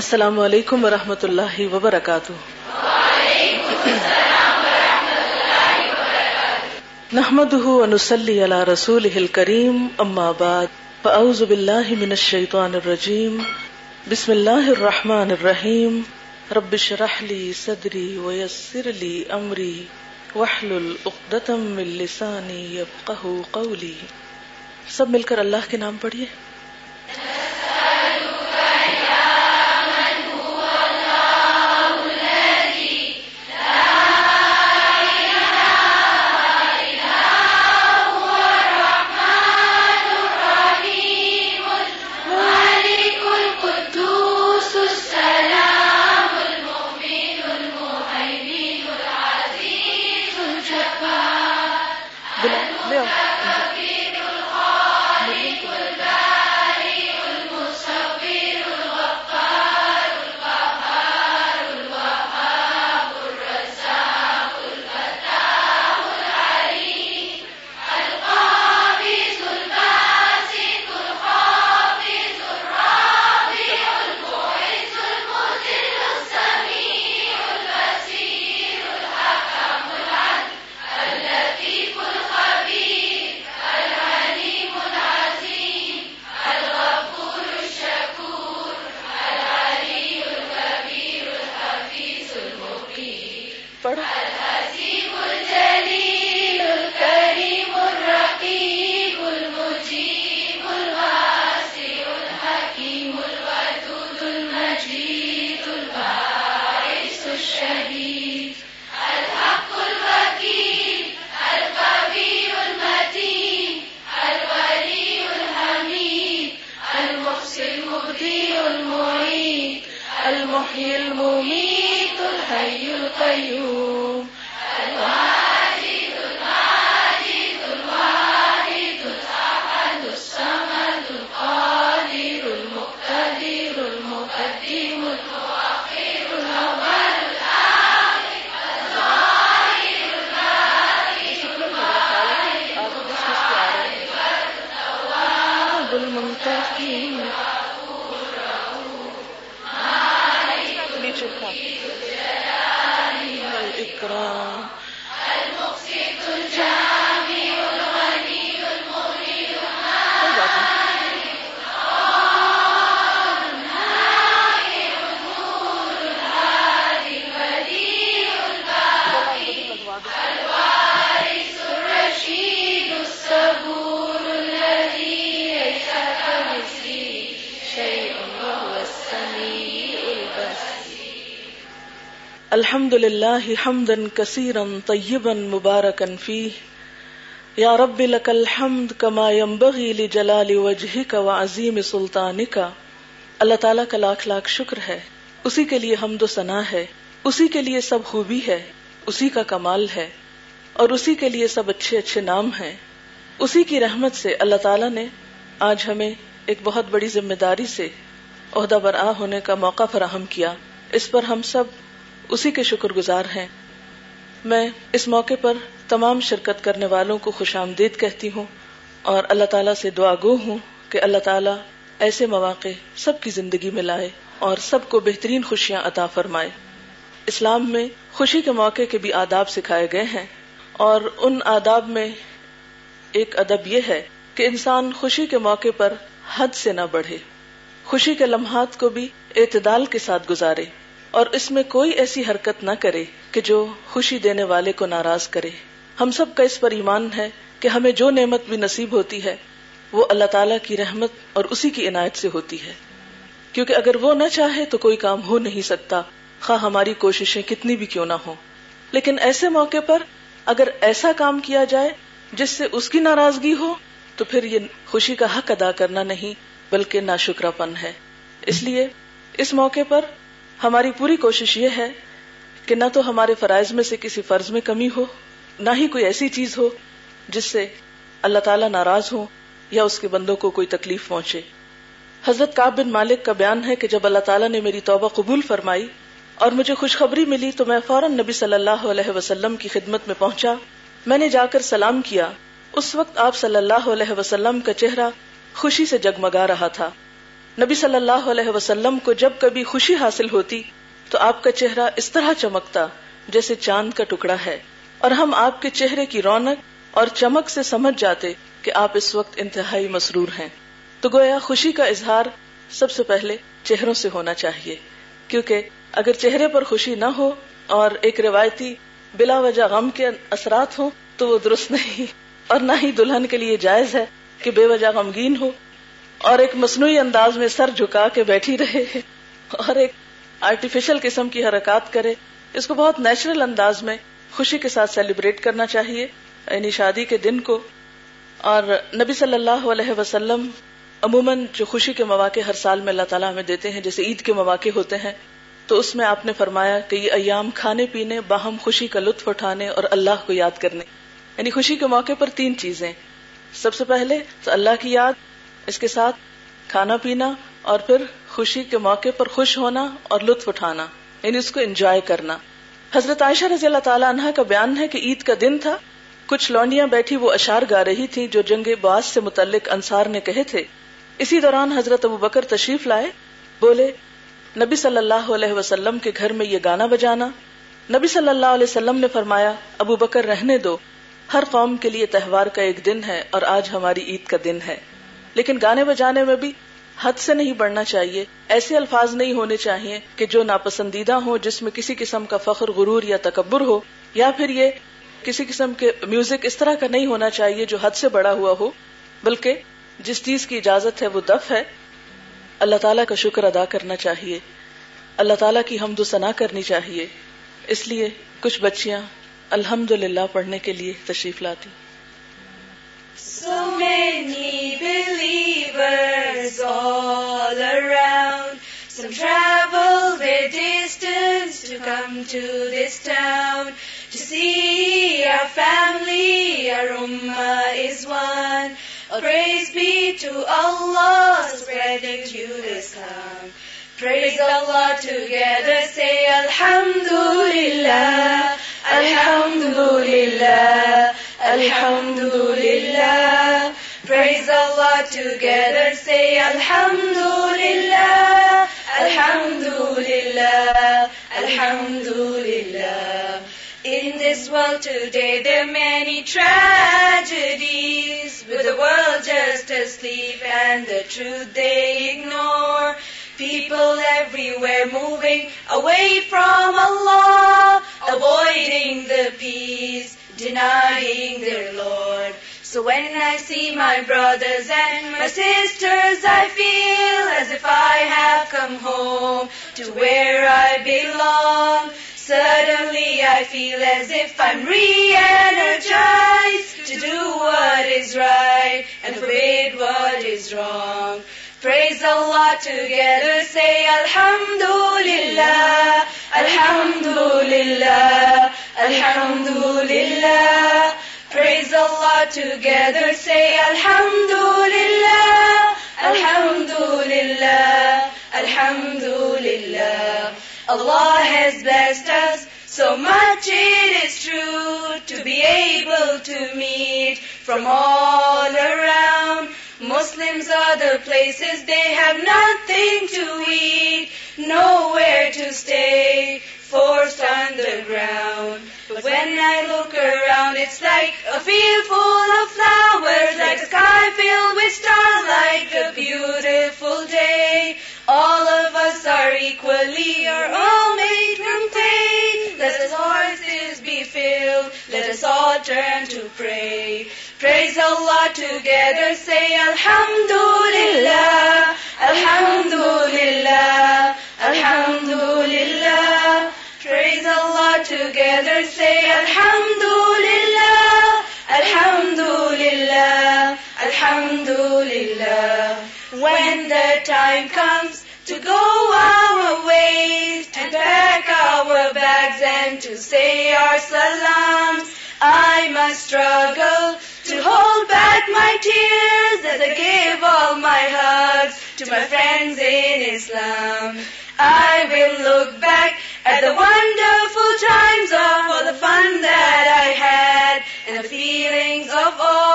السلام علیکم ورحمۃ اللہ وبرکاتہ نحمد ونسلی علی رسول کریم اما بعد فاعوذ باللہ من الشیطان الرجیم بسم اللہ الرحمن الرحیم رب شرح لی صدری ویسر لی امری وحلل اقدتم من لسانی یفقہ قولی سب مل کر اللہ کے نام پڑھیے الحمد لله حمدا كثيرا طيبا مباركا فيه يا رب لك الحمد كما ينبغي لجلال وجهك وعظيم سلطانك اللہ تعالیٰ کا لاکھ لاکھ شکر ہے اسی کے لیے حمد و ثنا ہے اسی کے لیے سب خوبی ہے اسی کا کمال ہے اور اسی کے لیے سب اچھے اچھے نام ہیں اسی کی رحمت سے اللہ تعالیٰ نے آج ہمیں ایک بہت بڑی ذمہ داری سے عہدہ برآ ہونے کا موقع فراہم کیا اس پر ہم سب اسی کے شکر گزار ہیں میں اس موقع پر تمام شرکت کرنے والوں کو خوش آمدید کہتی ہوں اور اللہ تعالیٰ سے دعا گو ہوں کہ اللہ تعالیٰ ایسے مواقع سب کی زندگی میں لائے اور سب کو بہترین خوشیاں عطا فرمائے اسلام میں خوشی کے موقع کے بھی آداب سکھائے گئے ہیں اور ان آداب میں ایک ادب یہ ہے کہ انسان خوشی کے موقع پر حد سے نہ بڑھے خوشی کے لمحات کو بھی اعتدال کے ساتھ گزارے اور اس میں کوئی ایسی حرکت نہ کرے کہ جو خوشی دینے والے کو ناراض کرے ہم سب کا اس پر ایمان ہے کہ ہمیں جو نعمت بھی نصیب ہوتی ہے وہ اللہ تعالیٰ کی رحمت اور اسی کی عنایت سے ہوتی ہے کیونکہ اگر وہ نہ چاہے تو کوئی کام ہو نہیں سکتا خا ہماری کوششیں کتنی بھی کیوں نہ ہو لیکن ایسے موقع پر اگر ایسا کام کیا جائے جس سے اس کی ناراضگی ہو تو پھر یہ خوشی کا حق ادا کرنا نہیں بلکہ نا پن ہے اس لیے اس موقع پر ہماری پوری کوشش یہ ہے کہ نہ تو ہمارے فرائض میں سے کسی فرض میں کمی ہو نہ ہی کوئی ایسی چیز ہو جس سے اللہ تعالیٰ ناراض ہو یا اس کے بندوں کو کوئی تکلیف پہنچے حضرت کاب بن مالک کا بیان ہے کہ جب اللہ تعالیٰ نے میری توبہ قبول فرمائی اور مجھے خوشخبری ملی تو میں فوراً نبی صلی اللہ علیہ وسلم کی خدمت میں پہنچا میں نے جا کر سلام کیا اس وقت آپ صلی اللہ علیہ وسلم کا چہرہ خوشی سے جگمگا رہا تھا نبی صلی اللہ علیہ وسلم کو جب کبھی خوشی حاصل ہوتی تو آپ کا چہرہ اس طرح چمکتا جیسے چاند کا ٹکڑا ہے اور ہم آپ کے چہرے کی رونق اور چمک سے سمجھ جاتے کہ آپ اس وقت انتہائی مسرور ہیں تو گویا خوشی کا اظہار سب سے پہلے چہروں سے ہونا چاہیے کیونکہ اگر چہرے پر خوشی نہ ہو اور ایک روایتی بلا وجہ غم کے اثرات ہوں تو وہ درست نہیں اور نہ ہی دلہن کے لیے جائز ہے کہ بے وجہ غمگین ہو اور ایک مصنوعی انداز میں سر جھکا کے بیٹھی رہے اور ایک آرٹیفیشل قسم کی حرکات کرے اس کو بہت نیچرل انداز میں خوشی کے ساتھ سیلیبریٹ کرنا چاہیے یعنی شادی کے دن کو اور نبی صلی اللہ علیہ وسلم عموماً جو خوشی کے مواقع ہر سال میں اللہ تعالیٰ ہمیں دیتے ہیں جیسے عید کے مواقع ہوتے ہیں تو اس میں آپ نے فرمایا کہ یہ ایام کھانے پینے باہم خوشی کا لطف اٹھانے اور اللہ کو یاد کرنے یعنی خوشی کے موقع پر تین چیزیں سب سے پہلے اللہ کی یاد اس کے ساتھ کھانا پینا اور پھر خوشی کے موقع پر خوش ہونا اور لطف اٹھانا یعنی اس کو انجوائے کرنا حضرت عائشہ رضی اللہ تعالیٰ عنہ کا بیان ہے کہ عید کا دن تھا کچھ لونڈیاں بیٹھی وہ اشار گا رہی تھی جو جنگ باز سے متعلق انصار نے کہے تھے اسی دوران حضرت ابو بکر تشریف لائے بولے نبی صلی اللہ علیہ وسلم کے گھر میں یہ گانا بجانا نبی صلی اللہ علیہ وسلم نے فرمایا ابو بکر رہنے دو ہر قوم کے لیے تہوار کا ایک دن ہے اور آج ہماری عید کا دن ہے لیکن گانے بجانے میں بھی حد سے نہیں بڑھنا چاہیے ایسے الفاظ نہیں ہونے چاہیے کہ جو ناپسندیدہ ہو جس میں کسی قسم کا فخر غرور یا تکبر ہو یا پھر یہ کسی قسم کے میوزک اس طرح کا نہیں ہونا چاہیے جو حد سے بڑا ہوا ہو بلکہ جس چیز کی اجازت ہے وہ دف ہے اللہ تعالیٰ کا شکر ادا کرنا چاہیے اللہ تعالیٰ کی حمد و ثنا کرنی چاہیے اس لیے کچھ بچیاں الحمد للہ پڑھنے کے لیے تشریف لاتی فیملی روم از ون پر الحمد للہ الحمد للہ الحمد للہ ٹو گیدر سے الحمد للہ الحمد للہ الحمد للہ once world today the many trend just leave and the today nor people everywhere moving away from Allah the peace lead so when I see my brother home to where I lag sir feel ویر رنگ الحمد للہ الحمد للہ الحمد للہ freeze to gather سے الحمد للہ الحمد للہ so much to be able to meet from Muslim the place they have not to he no where to stay for stander ground when I look around like flower like full day آلولیٹ بیٹ اس to pray together سے الحمد للہ الحمد للہ الحمد للہ ریزو اللہ to gather سے الحمد للہ الحمد للہ الحمد للہ when the time come go again to see our سلام I mister Gul Hold back my tears as I gave all my hugs to my friends in Islam. I will look back at the wonderful times of all the fun that I had and the feelings of all.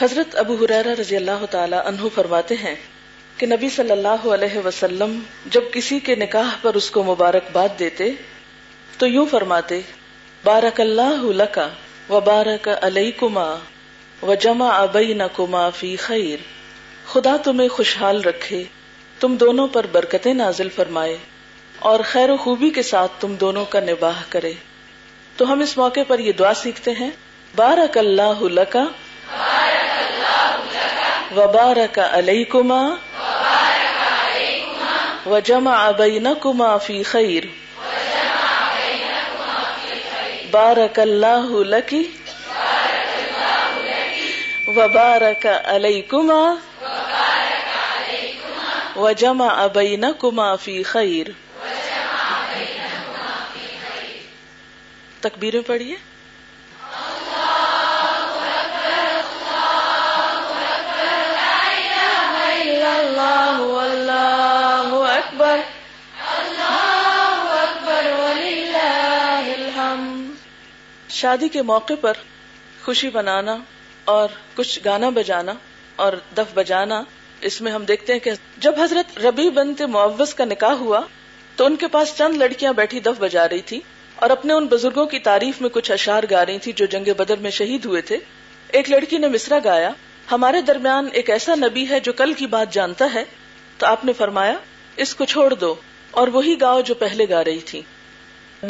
حضرت ابو حرارا رضی اللہ تعالی عنہ فرماتے ہیں کہ نبی صلی اللہ علیہ وسلم جب کسی کے نکاح پر اس کو مبارکباد دیتے تو یوں فرماتے بارک اللہ لکا و بارک علیکما کما جمع ابئی تمہیں خوشحال رکھے تم دونوں پر برکتیں نازل فرمائے اور خیر و خوبی کے ساتھ تم دونوں کا نباہ کرے تو ہم اس موقع پر یہ دعا سیکھتے ہیں بارک اللہ لکا وبارك عليكما وجمع بينكما في خير بارك الله لك وبارك عليكما وجمع بينكما في خير تکبیریں پڑھیے شادی کے موقع پر خوشی بنانا اور کچھ گانا بجانا اور دف بجانا اس میں ہم دیکھتے ہیں کہ جب حضرت ربی بنتے معوض کا نکاح ہوا تو ان کے پاس چند لڑکیاں بیٹھی دف بجا رہی تھی اور اپنے ان بزرگوں کی تعریف میں کچھ اشار گا رہی تھی جو جنگ بدر میں شہید ہوئے تھے ایک لڑکی نے مصرا گایا ہمارے درمیان ایک ایسا نبی ہے جو کل کی بات جانتا ہے تو آپ نے فرمایا اس کو چھوڑ دو اور وہی گاؤ جو پہلے گا رہی تھی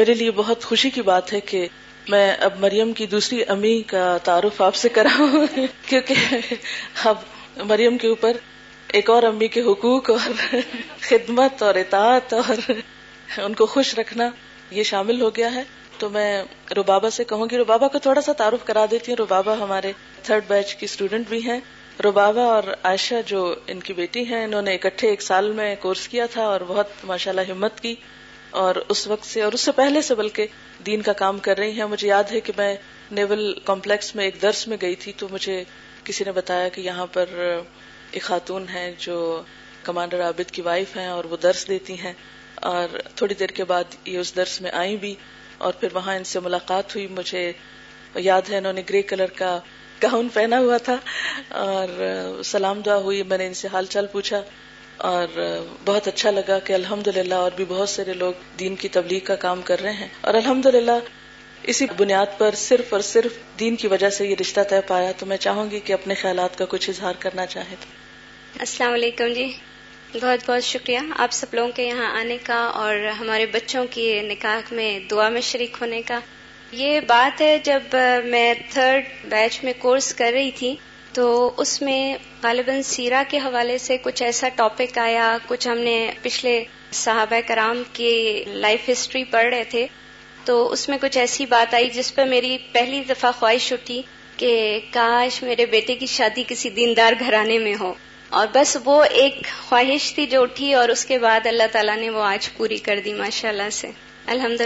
میرے لیے بہت خوشی کی بات ہے کہ میں اب مریم کی دوسری امی کا تعارف آپ سے کرا ہوں اب مریم کے اوپر ایک اور امی کے حقوق اور خدمت اور اطاعت اور ان کو خوش رکھنا یہ شامل ہو گیا ہے تو میں روبابا سے کہوں گی روبابا کو تھوڑا سا تعارف کرا دیتی ہوں روبابا ہمارے تھرڈ بیچ کی اسٹوڈینٹ بھی ہیں روبابا اور عائشہ جو ان کی بیٹی ہیں انہوں نے اکٹھے ایک سال میں کورس کیا تھا اور بہت ماشاء اللہ ہمت کی اور اس وقت سے اور اس سے پہلے سے بلکہ دین کا کام کر رہی ہیں مجھے یاد ہے کہ میں نیول کمپلیکس میں ایک درس میں گئی تھی تو مجھے کسی نے بتایا کہ یہاں پر ایک خاتون ہیں جو کمانڈر عابد کی وائف ہیں اور وہ درس دیتی ہیں اور تھوڑی دیر کے بعد یہ اس درس میں آئی بھی اور پھر وہاں ان سے ملاقات ہوئی مجھے یاد ہے انہوں نے گرے کلر کا گاؤن پہنا ہوا تھا اور سلام دعا ہوئی میں نے ان سے حال چال پوچھا اور بہت اچھا لگا کہ الحمد للہ اور بھی بہت سارے لوگ دین کی تبلیغ کا کام کر رہے ہیں اور الحمد للہ اسی بنیاد پر صرف اور صرف دین کی وجہ سے یہ رشتہ طے پایا تو میں چاہوں گی کہ اپنے خیالات کا کچھ اظہار کرنا چاہے تو السلام علیکم جی بہت بہت شکریہ آپ سب لوگوں کے یہاں آنے کا اور ہمارے بچوں کی نکاح میں دعا میں شریک ہونے کا یہ بات ہے جب میں تھرڈ بیچ میں کورس کر رہی تھی تو اس میں غالباً سیرا کے حوالے سے کچھ ایسا ٹاپک آیا کچھ ہم نے پچھلے صحابہ کرام کی لائف ہسٹری پڑھ رہے تھے تو اس میں کچھ ایسی بات آئی جس پہ میری پہلی دفعہ خواہش اٹھی کہ کاش میرے بیٹے کی شادی کسی دیندار گھرانے میں ہو اور بس وہ ایک خواہش تھی جو اٹھی اور اس کے بعد اللہ تعالیٰ نے وہ آج پوری کر دی ماشاء اللہ سے الحمد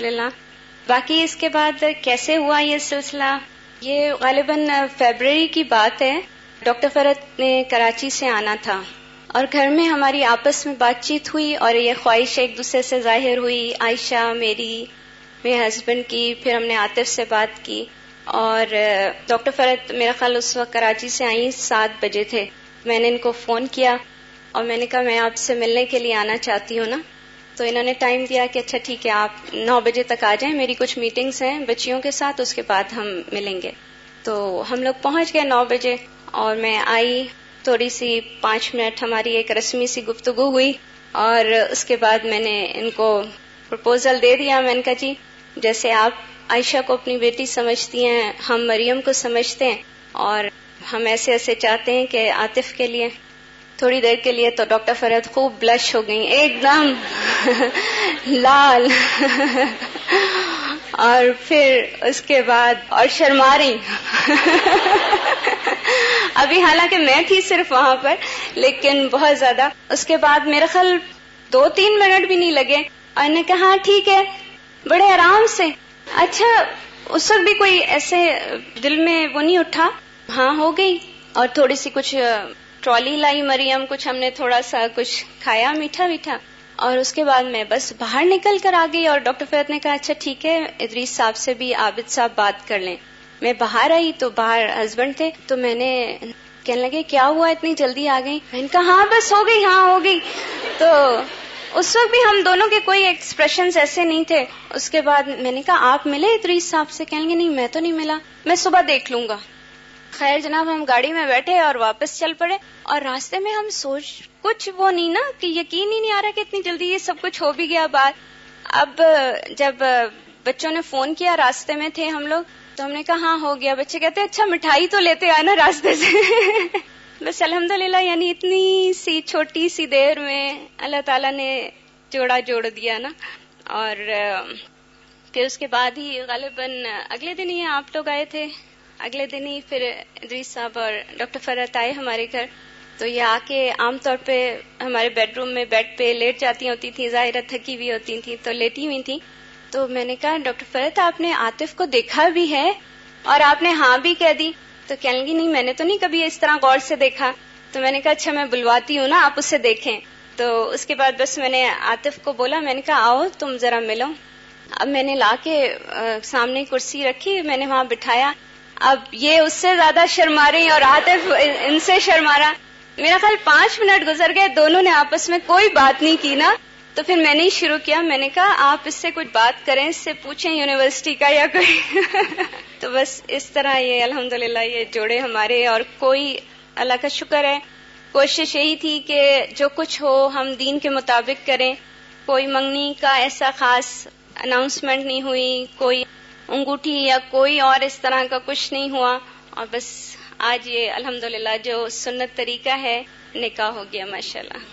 باقی اس کے بعد کیسے ہوا یہ سلسلہ یہ غالباً فیبرری کی بات ہے ڈاکٹر فرد نے کراچی سے آنا تھا اور گھر میں ہماری آپس میں بات چیت ہوئی اور یہ خواہش ایک دوسرے سے ظاہر ہوئی عائشہ میری میرے ہسبینڈ کی پھر ہم نے عاطف سے بات کی اور ڈاکٹر فرد میرا خیال اس وقت کراچی سے آئیں سات بجے تھے میں نے ان کو فون کیا اور میں نے کہا میں آپ سے ملنے کے لیے آنا چاہتی ہوں نا تو انہوں نے ٹائم دیا کہ اچھا ٹھیک ہے آپ نو بجے تک آ جائیں میری کچھ میٹنگز ہیں بچیوں کے ساتھ اس کے بعد ہم ملیں گے تو ہم لوگ پہنچ گئے نو بجے اور میں آئی تھوڑی سی پانچ منٹ ہماری ایک رسمی سی گفتگو ہوئی اور اس کے بعد میں نے ان کو پرپوزل دے دیا میں کہا جی جیسے آپ عائشہ کو اپنی بیٹی سمجھتی ہیں ہم مریم کو سمجھتے ہیں اور ہم ایسے ایسے چاہتے ہیں کہ عاطف کے لیے تھوڑی دیر کے لیے تو ڈاکٹر فرحت خوب بلش ہو گئی ایک دم لال اور پھر اس کے بعد اور شرماری ابھی حالانکہ میں تھی صرف وہاں پر لیکن بہت زیادہ اس کے بعد میرے خیال دو تین منٹ بھی نہیں لگے اور نے کہا ہاں، ٹھیک ہے بڑے آرام سے اچھا اس وقت بھی کوئی ایسے دل میں وہ نہیں اٹھا ہاں ہو گئی اور تھوڑی سی کچھ ٹرالی لائی مریم کچھ ہم نے تھوڑا سا کچھ کھایا میٹھا میٹھا اور اس کے بعد میں بس باہر نکل کر آ گئی اور ڈاکٹر فیت نے کہا اچھا ٹھیک ہے ادریس صاحب سے بھی عابد صاحب بات کر لیں میں باہر آئی تو باہر ہسبینڈ تھے تو میں نے کہنے لگے کیا ہوا اتنی جلدی آ گئی میں نے کہا ہاں بس ہو گئی ہاں ہو گئی تو اس وقت بھی ہم دونوں کے کوئی ایکسپریشن ایسے نہیں تھے اس کے بعد میں نے کہا آپ ملے سے کہیں گے نہیں میں تو نہیں ملا میں صبح دیکھ لوں گا خیر جناب ہم گاڑی میں بیٹھے اور واپس چل پڑے اور راستے میں ہم سوچ کچھ وہ نہیں نا کہ یقین ہی نہیں آ رہا کہ اتنی جلدی یہ سب کچھ ہو بھی گیا بات اب جب بچوں نے فون کیا راستے میں تھے ہم لوگ تو ہم نے کہا ہاں ہو گیا بچے کہتے اچھا مٹھائی تو لیتے آئے نا راستے سے بس الحمد یعنی اتنی سی چھوٹی سی دیر میں اللہ تعالیٰ نے جوڑا جوڑ دیا نا اور پھر اس کے بعد ہی غالباً اگلے دن ہی آپ لوگ آئے تھے اگلے دن ہی پھر ادریس صاحب اور ڈاکٹر فرحت آئے ہمارے گھر تو یہ آ کے عام طور پہ ہمارے بیڈ روم میں بیڈ پہ لیٹ جاتی ہوتی تھیں ظاہرہ تھکی ہوئی ہوتی تھیں تو لیٹی ہوئی تھیں تو میں نے کہا ڈاکٹر فرت آپ نے عاطف کو دیکھا بھی ہے اور آپ نے ہاں بھی کہہ دی تو کہیں گی نہیں میں نے تو نہیں کبھی اس طرح غور سے دیکھا تو میں نے کہا اچھا میں بلواتی ہوں نا آپ اسے دیکھیں تو اس کے بعد بس میں نے عاطف کو بولا میں نے کہا آؤ تم ذرا ملو اب میں نے لا کے سامنے کرسی رکھی میں نے وہاں بٹھایا اب یہ اس سے زیادہ شرما رہی اور آتف ان سے شرما رہا میرا خیال پانچ منٹ گزر گئے دونوں نے آپس میں کوئی بات نہیں کی نا تو پھر میں نے ہی شروع کیا میں نے کہا آپ اس سے کچھ بات کریں اس سے پوچھیں یونیورسٹی کا یا کوئی تو بس اس طرح یہ الحمد یہ جوڑے ہمارے اور کوئی اللہ کا شکر ہے کوشش یہی تھی کہ جو کچھ ہو ہم دین کے مطابق کریں کوئی منگنی کا ایسا خاص اناؤنسمنٹ نہیں ہوئی کوئی انگوٹھی یا کوئی اور اس طرح کا کچھ نہیں ہوا اور بس آج یہ الحمد جو سنت طریقہ ہے نکاح ہو گیا ماشاء اللہ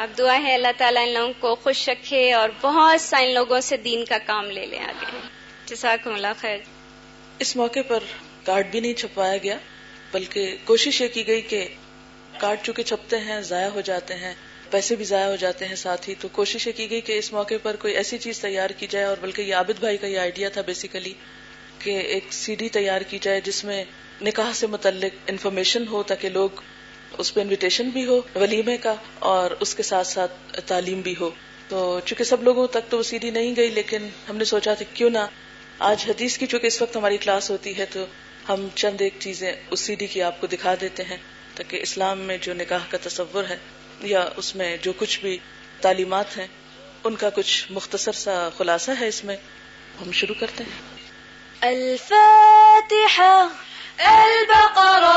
اب دعا ہے اللہ تعالیٰ ان لوگوں کو خوش رکھے اور بہت سا ان لوگوں سے دین کا کام لے لیں آگے اللہ خیر اس موقع پر کارڈ بھی نہیں چھپوایا گیا بلکہ کوشش یہ کی گئی کہ کارڈ چونکہ چھپتے ہیں ضائع ہو جاتے ہیں پیسے بھی ضائع ہو جاتے ہیں ساتھ ہی تو کوشش یہ کی گئی کہ اس موقع پر کوئی ایسی چیز تیار کی جائے اور بلکہ یہ عابد بھائی کا یہ آئیڈیا تھا بیسیکلی کہ ایک سی ڈی تیار کی جائے جس میں نکاح سے متعلق انفارمیشن ہو تاکہ لوگ اس پہ انویٹیشن بھی ہو ولیمے کا اور اس کے ساتھ ساتھ تعلیم بھی ہو تو چونکہ سب لوگوں تک تو وہ سیدھی نہیں گئی لیکن ہم نے سوچا تھا کیوں نہ آج حدیث کی چونکہ اس وقت ہماری کلاس ہوتی ہے تو ہم چند ایک چیزیں اس سی کی آپ کو دکھا دیتے ہیں تاکہ اسلام میں جو نکاح کا تصور ہے یا اس میں جو کچھ بھی تعلیمات ہیں ان کا کچھ مختصر سا خلاصہ ہے اس میں ہم شروع کرتے ہیں الفاتحہ البقرہ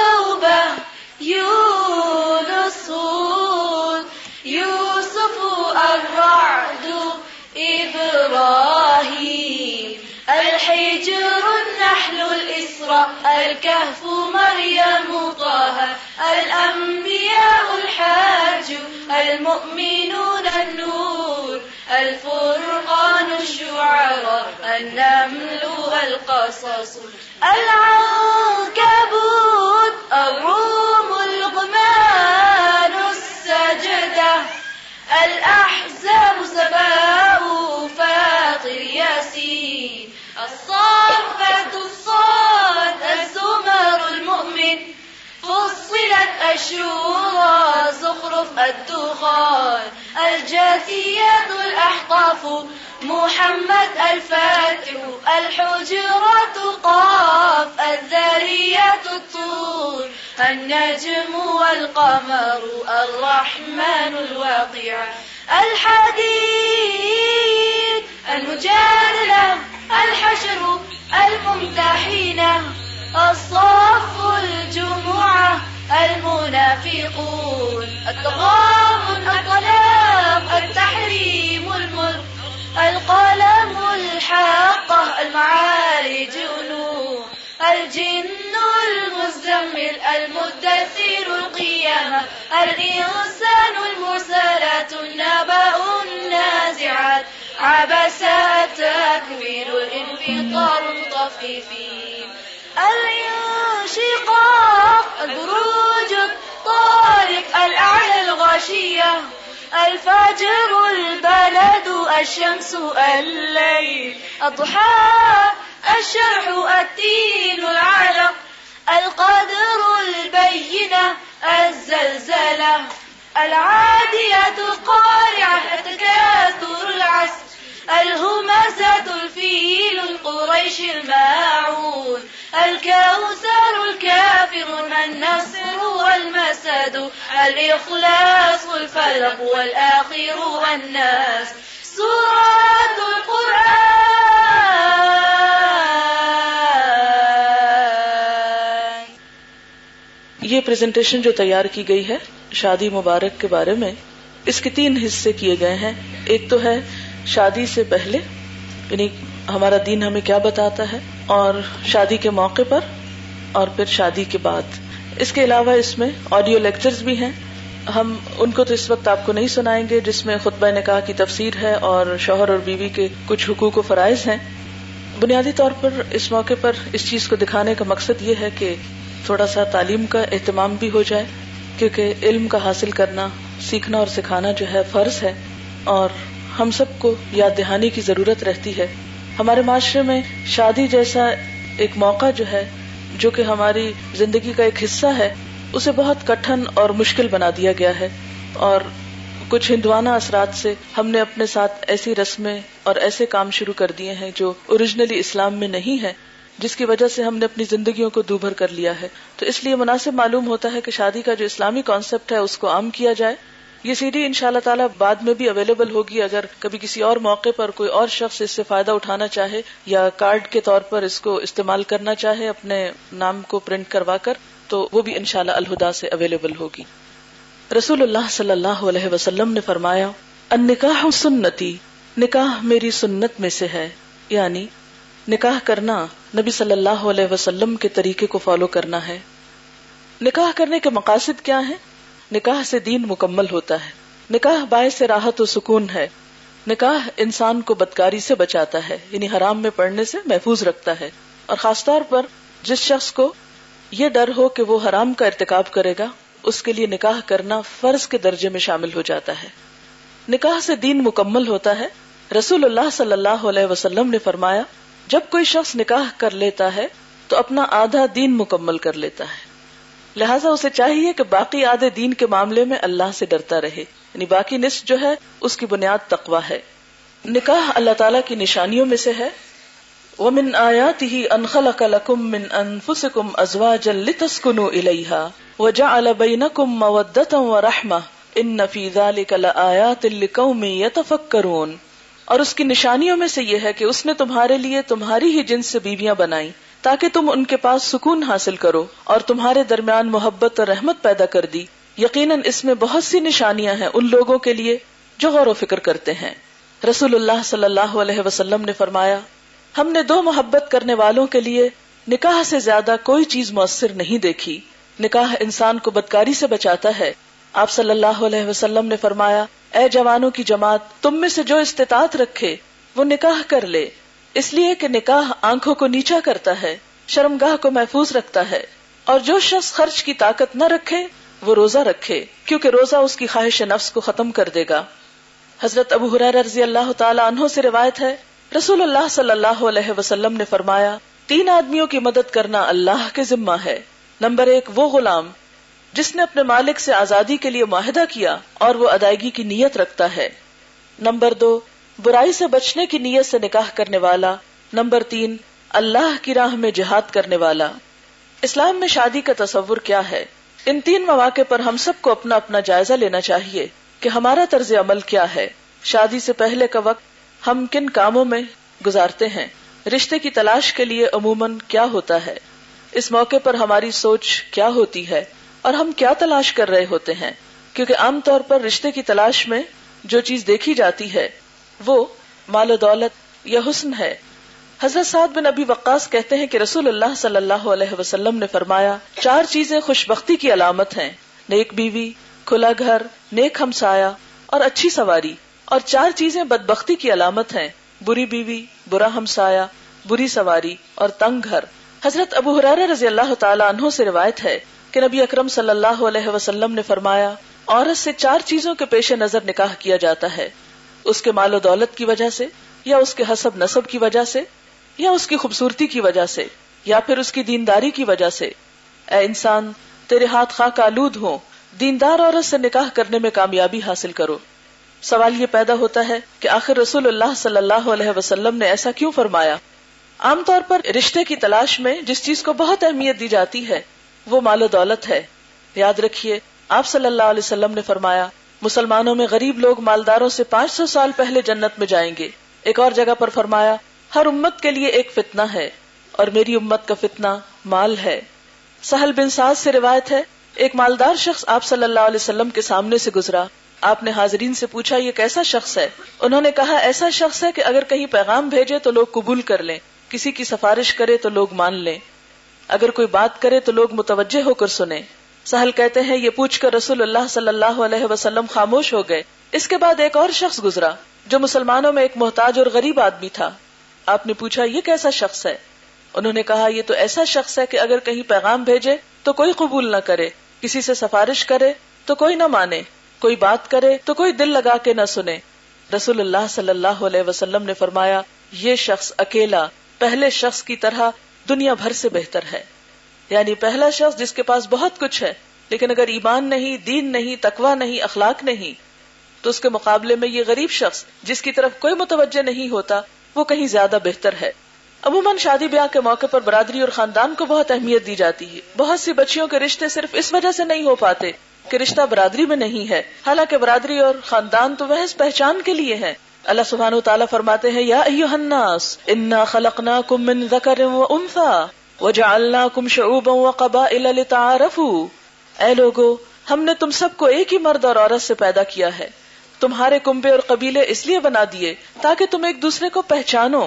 الكهف مريم طه الأنبياء الحاج المؤمنون النور الفرقان الشعراء النمل القصص العنكبوت الشورى زخرف الدخان الجاثية الأحقاف محمد الفاتح الحجرات قاف الذارية الطور النجم والقمر الرحمن الواقع الحديد المجالة الحشر الممتحينة الصف الجمعة المنافقون الطغام اللہ التحريم الملك القلم القلا المعارج نور الجن المزمل المدثر القيامة الإنسان المرسلات زیار النازعات بس تكبير الانفطار کفی الإنسان الشقاق الدروج الطارق الأعلى الغاشية الفجر البلد الشمس الليل الضحى الشرح التين العلق القدر البينة الزلزلة العادية القارعة التكاثر العسل الهمسة الفيل القريش الماعون الكوثر الكافر النصر والمسد الإخلاص الفلق والآخر والناس سورة القرآن یہ پریزنٹیشن جو تیار کی گئی ہے شادی مبارک کے بارے میں اس کے تین حصے کیے گئے ہیں ایک تو ہے شادی سے پہلے یعنی ہمارا دین ہمیں کیا بتاتا ہے اور شادی کے موقع پر اور پھر شادی کے بعد اس کے علاوہ اس میں آڈیو لیکچر بھی ہیں ہم ان کو تو اس وقت آپ کو نہیں سنائیں گے جس میں خطبہ نکاح کی تفسیر ہے اور شوہر اور بیوی کے کچھ حقوق و فرائض ہیں بنیادی طور پر اس موقع پر اس چیز کو دکھانے کا مقصد یہ ہے کہ تھوڑا سا تعلیم کا اہتمام بھی ہو جائے کیونکہ علم کا حاصل کرنا سیکھنا اور سکھانا جو ہے فرض ہے اور ہم سب کو یاد دہانی کی ضرورت رہتی ہے ہمارے معاشرے میں شادی جیسا ایک موقع جو ہے جو کہ ہماری زندگی کا ایک حصہ ہے اسے بہت کٹھن اور مشکل بنا دیا گیا ہے اور کچھ ہندوانہ اثرات سے ہم نے اپنے ساتھ ایسی رسمیں اور ایسے کام شروع کر دیے ہیں جو اوریجنلی اسلام میں نہیں ہے جس کی وجہ سے ہم نے اپنی زندگیوں کو دوبھر کر لیا ہے تو اس لیے مناسب معلوم ہوتا ہے کہ شادی کا جو اسلامی کانسیپٹ ہے اس کو عام کیا جائے یہ سی ڈی ان شاء اللہ تعالیٰ بعد میں بھی اویلیبل ہوگی اگر کبھی کسی اور موقع پر کوئی اور شخص اس سے فائدہ اٹھانا چاہے یا کارڈ کے طور پر اس کو استعمال کرنا چاہے اپنے نام کو پرنٹ کروا کر تو وہ بھی ان شاء اللہ الہدا سے اویلیبل ہوگی رسول اللہ صلی اللہ علیہ وسلم نے فرمایا ان نکاح سنتی نکاح میری سنت میں سے ہے یعنی نکاح کرنا نبی صلی اللہ علیہ وسلم کے طریقے کو فالو کرنا ہے نکاح کرنے کے مقاصد کیا ہیں نکاح سے دین مکمل ہوتا ہے نکاح باعث سے راحت و سکون ہے نکاح انسان کو بدکاری سے بچاتا ہے یعنی حرام میں پڑنے سے محفوظ رکھتا ہے اور خاص طور پر جس شخص کو یہ ڈر ہو کہ وہ حرام کا ارتکاب کرے گا اس کے لیے نکاح کرنا فرض کے درجے میں شامل ہو جاتا ہے نکاح سے دین مکمل ہوتا ہے رسول اللہ صلی اللہ علیہ وسلم نے فرمایا جب کوئی شخص نکاح کر لیتا ہے تو اپنا آدھا دین مکمل کر لیتا ہے لہٰذا اسے چاہیے کہ باقی آدھے دین کے معاملے میں اللہ سے ڈرتا رہے یعنی باقی نصف جو ہے اس کی بنیاد تقوا ہے نکاح اللہ تعالیٰ کی نشانیوں میں سے ہے وہ من آیات ہی انخلا کم ازوا تسکن الحا و جا البین کم موتم ان نفیزہ کلاک میں اور اس کی نشانیوں میں سے یہ ہے کہ اس نے تمہارے لیے تمہاری ہی جن سے بیویاں بنائی تاکہ تم ان کے پاس سکون حاصل کرو اور تمہارے درمیان محبت اور رحمت پیدا کر دی یقیناً اس میں بہت سی نشانیاں ہیں ان لوگوں کے لیے جو غور و فکر کرتے ہیں رسول اللہ صلی اللہ علیہ وسلم نے فرمایا ہم نے دو محبت کرنے والوں کے لیے نکاح سے زیادہ کوئی چیز مؤثر نہیں دیکھی نکاح انسان کو بدکاری سے بچاتا ہے آپ صلی اللہ علیہ وسلم نے فرمایا اے جوانوں کی جماعت تم میں سے جو استطاعت رکھے وہ نکاح کر لے اس لیے کہ نکاح آنکھوں کو نیچا کرتا ہے شرم گاہ کو محفوظ رکھتا ہے اور جو شخص خرچ کی طاقت نہ رکھے وہ روزہ رکھے کیونکہ روزہ اس کی خواہش نفس کو ختم کر دے گا حضرت ابو حرار رضی اللہ تعالیٰ انہوں سے روایت ہے رسول اللہ صلی اللہ علیہ وسلم نے فرمایا تین آدمیوں کی مدد کرنا اللہ کے ذمہ ہے نمبر ایک وہ غلام جس نے اپنے مالک سے آزادی کے لیے معاہدہ کیا اور وہ ادائیگی کی نیت رکھتا ہے نمبر دو برائی سے بچنے کی نیت سے نکاح کرنے والا نمبر تین اللہ کی راہ میں جہاد کرنے والا اسلام میں شادی کا تصور کیا ہے ان تین مواقع پر ہم سب کو اپنا اپنا جائزہ لینا چاہیے کہ ہمارا طرز عمل کیا ہے شادی سے پہلے کا وقت ہم کن کاموں میں گزارتے ہیں رشتے کی تلاش کے لیے عموماً کیا ہوتا ہے اس موقع پر ہماری سوچ کیا ہوتی ہے اور ہم کیا تلاش کر رہے ہوتے ہیں کیونکہ عام طور پر رشتے کی تلاش میں جو چیز دیکھی جاتی ہے وہ مال و دولت یا حسن ہے حضرت سعد بن ابھی وقاص کہتے ہیں کہ رسول اللہ صلی اللہ علیہ وسلم نے فرمایا چار چیزیں خوش بختی کی علامت ہیں نیک بیوی کھلا گھر نیک ہمسایا اور اچھی سواری اور چار چیزیں بد بختی کی علامت ہیں بری بیوی برا ہمسایا بری سواری اور تنگ گھر حضرت ابو حرار رضی اللہ تعالیٰ انہوں سے روایت ہے کہ نبی اکرم صلی اللہ علیہ وسلم نے فرمایا عورت سے چار چیزوں کے پیش نظر نکاح کیا جاتا ہے اس کے مال و دولت کی وجہ سے یا اس کے حسب نصب کی وجہ سے یا اس کی خوبصورتی کی وجہ سے یا پھر اس کی دینداری کی وجہ سے اے انسان تیرے ہاتھ خاک آلود ہو دیندار عورت سے نکاح کرنے میں کامیابی حاصل کرو سوال یہ پیدا ہوتا ہے کہ آخر رسول اللہ صلی اللہ علیہ وسلم نے ایسا کیوں فرمایا عام طور پر رشتے کی تلاش میں جس چیز کو بہت اہمیت دی جاتی ہے وہ مال و دولت ہے یاد رکھیے آپ صلی اللہ علیہ وسلم نے فرمایا مسلمانوں میں غریب لوگ مالداروں سے پانچ سو سال پہلے جنت میں جائیں گے ایک اور جگہ پر فرمایا ہر امت کے لیے ایک فتنہ ہے اور میری امت کا فتنہ مال ہے سہل بن ساز سے روایت ہے ایک مالدار شخص آپ صلی اللہ علیہ وسلم کے سامنے سے گزرا آپ نے حاضرین سے پوچھا یہ کیسا شخص ہے انہوں نے کہا ایسا شخص ہے کہ اگر کہیں پیغام بھیجے تو لوگ قبول کر لیں کسی کی سفارش کرے تو لوگ مان لیں اگر کوئی بات کرے تو لوگ متوجہ ہو کر سنیں سہل کہتے ہیں یہ پوچھ کر رسول اللہ صلی اللہ علیہ وسلم خاموش ہو گئے اس کے بعد ایک اور شخص گزرا جو مسلمانوں میں ایک محتاج اور غریب آدمی تھا آپ نے پوچھا یہ کیسا شخص ہے انہوں نے کہا یہ تو ایسا شخص ہے کہ اگر کہیں پیغام بھیجے تو کوئی قبول نہ کرے کسی سے سفارش کرے تو کوئی نہ مانے کوئی بات کرے تو کوئی دل لگا کے نہ سنے رسول اللہ صلی اللہ علیہ وسلم نے فرمایا یہ شخص اکیلا پہلے شخص کی طرح دنیا بھر سے بہتر ہے یعنی پہلا شخص جس کے پاس بہت کچھ ہے لیکن اگر ایمان نہیں دین نہیں تقوا نہیں اخلاق نہیں تو اس کے مقابلے میں یہ غریب شخص جس کی طرف کوئی متوجہ نہیں ہوتا وہ کہیں زیادہ بہتر ہے عموماً شادی بیاہ کے موقع پر برادری اور خاندان کو بہت اہمیت دی جاتی ہے بہت سی بچیوں کے رشتے صرف اس وجہ سے نہیں ہو پاتے کہ رشتہ برادری میں نہیں ہے حالانکہ برادری اور خاندان تو وہ پہچان کے لیے اللہ و تعالیٰ فرماتے ہیں یا من ذکر و نہ وہ شعوبا کم شعب و قبا اے لوگ ہم نے تم سب کو ایک ہی مرد اور عورت سے پیدا کیا ہے تمہارے کنبے اور قبیلے اس لیے بنا دیے تاکہ تم ایک دوسرے کو پہچانو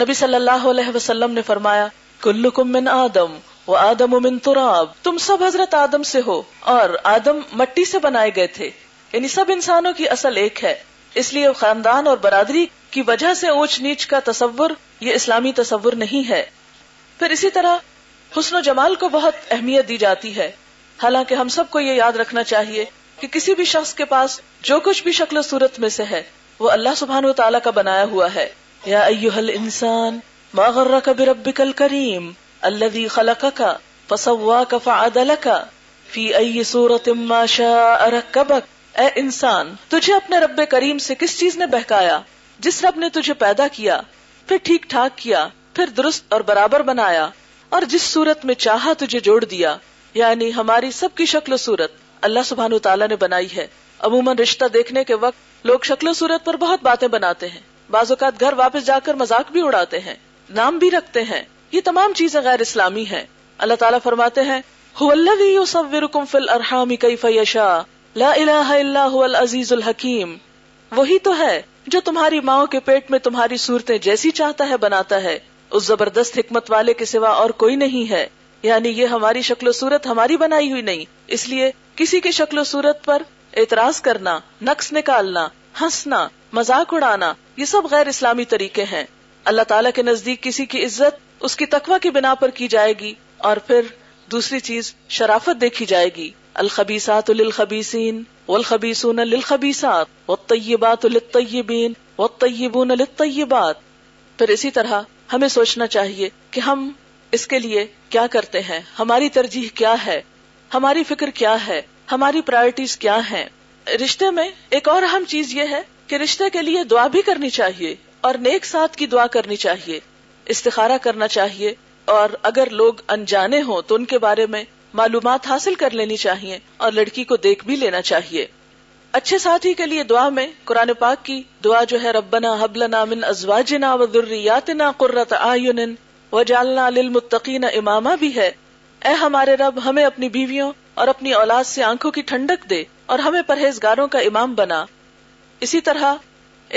نبی صلی اللہ علیہ وسلم نے فرمایا کلکم من آدم و آدم امن تراب تم سب حضرت آدم سے ہو اور آدم مٹی سے بنائے گئے تھے یعنی سب انسانوں کی اصل ایک ہے اس لیے خاندان اور برادری کی وجہ سے اونچ نیچ کا تصور یہ اسلامی تصور نہیں ہے پھر اسی طرح حسن و جمال کو بہت اہمیت دی جاتی ہے حالانکہ ہم سب کو یہ یاد رکھنا چاہیے کہ کسی بھی شخص کے پاس جو کچھ بھی شکل و صورت میں سے ہے وہ اللہ سبحان و تعالیٰ کا بنایا ہوا ہے یا کب رب کل کریم اللہ خلق کا فا دل کا فی اور شا ارک کبک اے انسان تجھے اپنے رب کریم سے کس چیز نے بہکایا جس رب نے تجھے پیدا کیا پھر ٹھیک ٹھاک کیا پھر درست اور برابر بنایا اور جس صورت میں چاہا تجھے جوڑ دیا یعنی ہماری سب کی شکل و صورت اللہ سبحان تعالیٰ نے بنائی ہے عموماً رشتہ دیکھنے کے وقت لوگ شکل و صورت پر بہت باتیں بناتے ہیں بعض اوقات گھر واپس جا کر مذاق بھی اڑاتے ہیں نام بھی رکھتے ہیں یہ تمام چیزیں غیر اسلامی ہیں اللہ تعالیٰ فرماتے ہیں فیشا هو عزیز الحکیم وہی تو ہے جو تمہاری ماؤں کے پیٹ میں تمہاری صورتیں جیسی چاہتا ہے بناتا ہے اس زبردست حکمت والے کے سوا اور کوئی نہیں ہے یعنی یہ ہماری شکل و صورت ہماری بنائی ہوئی نہیں اس لیے کسی کی شکل و صورت پر اعتراض کرنا نقص نکالنا ہنسنا مذاق اڑانا یہ سب غیر اسلامی طریقے ہیں اللہ تعالیٰ کے نزدیک کسی کی عزت اس کی تقوی کی بنا پر کی جائے گی اور پھر دوسری چیز شرافت دیکھی جائے گی الخبیسات للخبیسین والخبیسون للخبیسات والطیبات للطیبین والطیبون للطیبات پھر اسی طرح ہمیں سوچنا چاہیے کہ ہم اس کے لیے کیا کرتے ہیں ہماری ترجیح کیا ہے ہماری فکر کیا ہے ہماری پرائرٹیز کیا ہیں رشتے میں ایک اور اہم چیز یہ ہے کہ رشتے کے لیے دعا بھی کرنی چاہیے اور نیک ساتھ کی دعا کرنی چاہیے استخارا کرنا چاہیے اور اگر لوگ انجانے ہوں تو ان کے بارے میں معلومات حاصل کر لینی چاہیے اور لڑکی کو دیکھ بھی لینا چاہیے اچھے ساتھی کے لیے دعا میں قرآن پاک کی دعا جو ہے ربنا من ازواجنا و دریات نا قرت و جالنا للمتقین اماما بھی ہے اے ہمارے رب ہمیں اپنی بیویوں اور اپنی اولاد سے آنکھوں کی ٹھنڈک دے اور ہمیں پرہیزگاروں کا امام بنا اسی طرح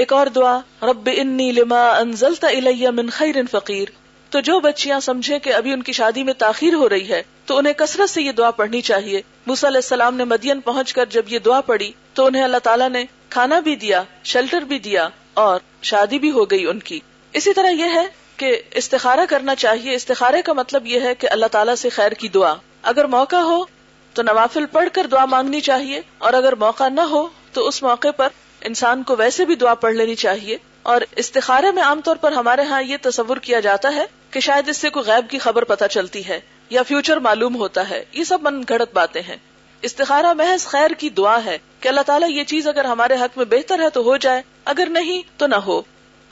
ایک اور دعا رب انی لما انزلت الی من خیر فقیر تو جو بچیاں سمجھے کہ ابھی ان کی شادی میں تاخیر ہو رہی ہے تو انہیں کثرت سے یہ دعا پڑھنی چاہیے علیہ السلام نے مدین پہنچ کر جب یہ دعا پڑی تو انہیں اللہ تعالیٰ نے کھانا بھی دیا شیلٹر بھی دیا اور شادی بھی ہو گئی ان کی اسی طرح یہ ہے کہ استخارہ کرنا چاہیے استخارے کا مطلب یہ ہے کہ اللہ تعالیٰ سے خیر کی دعا اگر موقع ہو تو نوافل پڑھ کر دعا مانگنی چاہیے اور اگر موقع نہ ہو تو اس موقع پر انسان کو ویسے بھی دعا پڑھ لینی چاہیے اور استخارے میں عام طور پر ہمارے ہاں یہ تصور کیا جاتا ہے کہ شاید اس سے کوئی غیب کی خبر پتہ چلتی ہے یا فیوچر معلوم ہوتا ہے یہ سب من گھڑت باتیں ہیں استخارہ محض خیر کی دعا ہے کہ اللہ تعالیٰ یہ چیز اگر ہمارے حق میں بہتر ہے تو ہو جائے اگر نہیں تو نہ ہو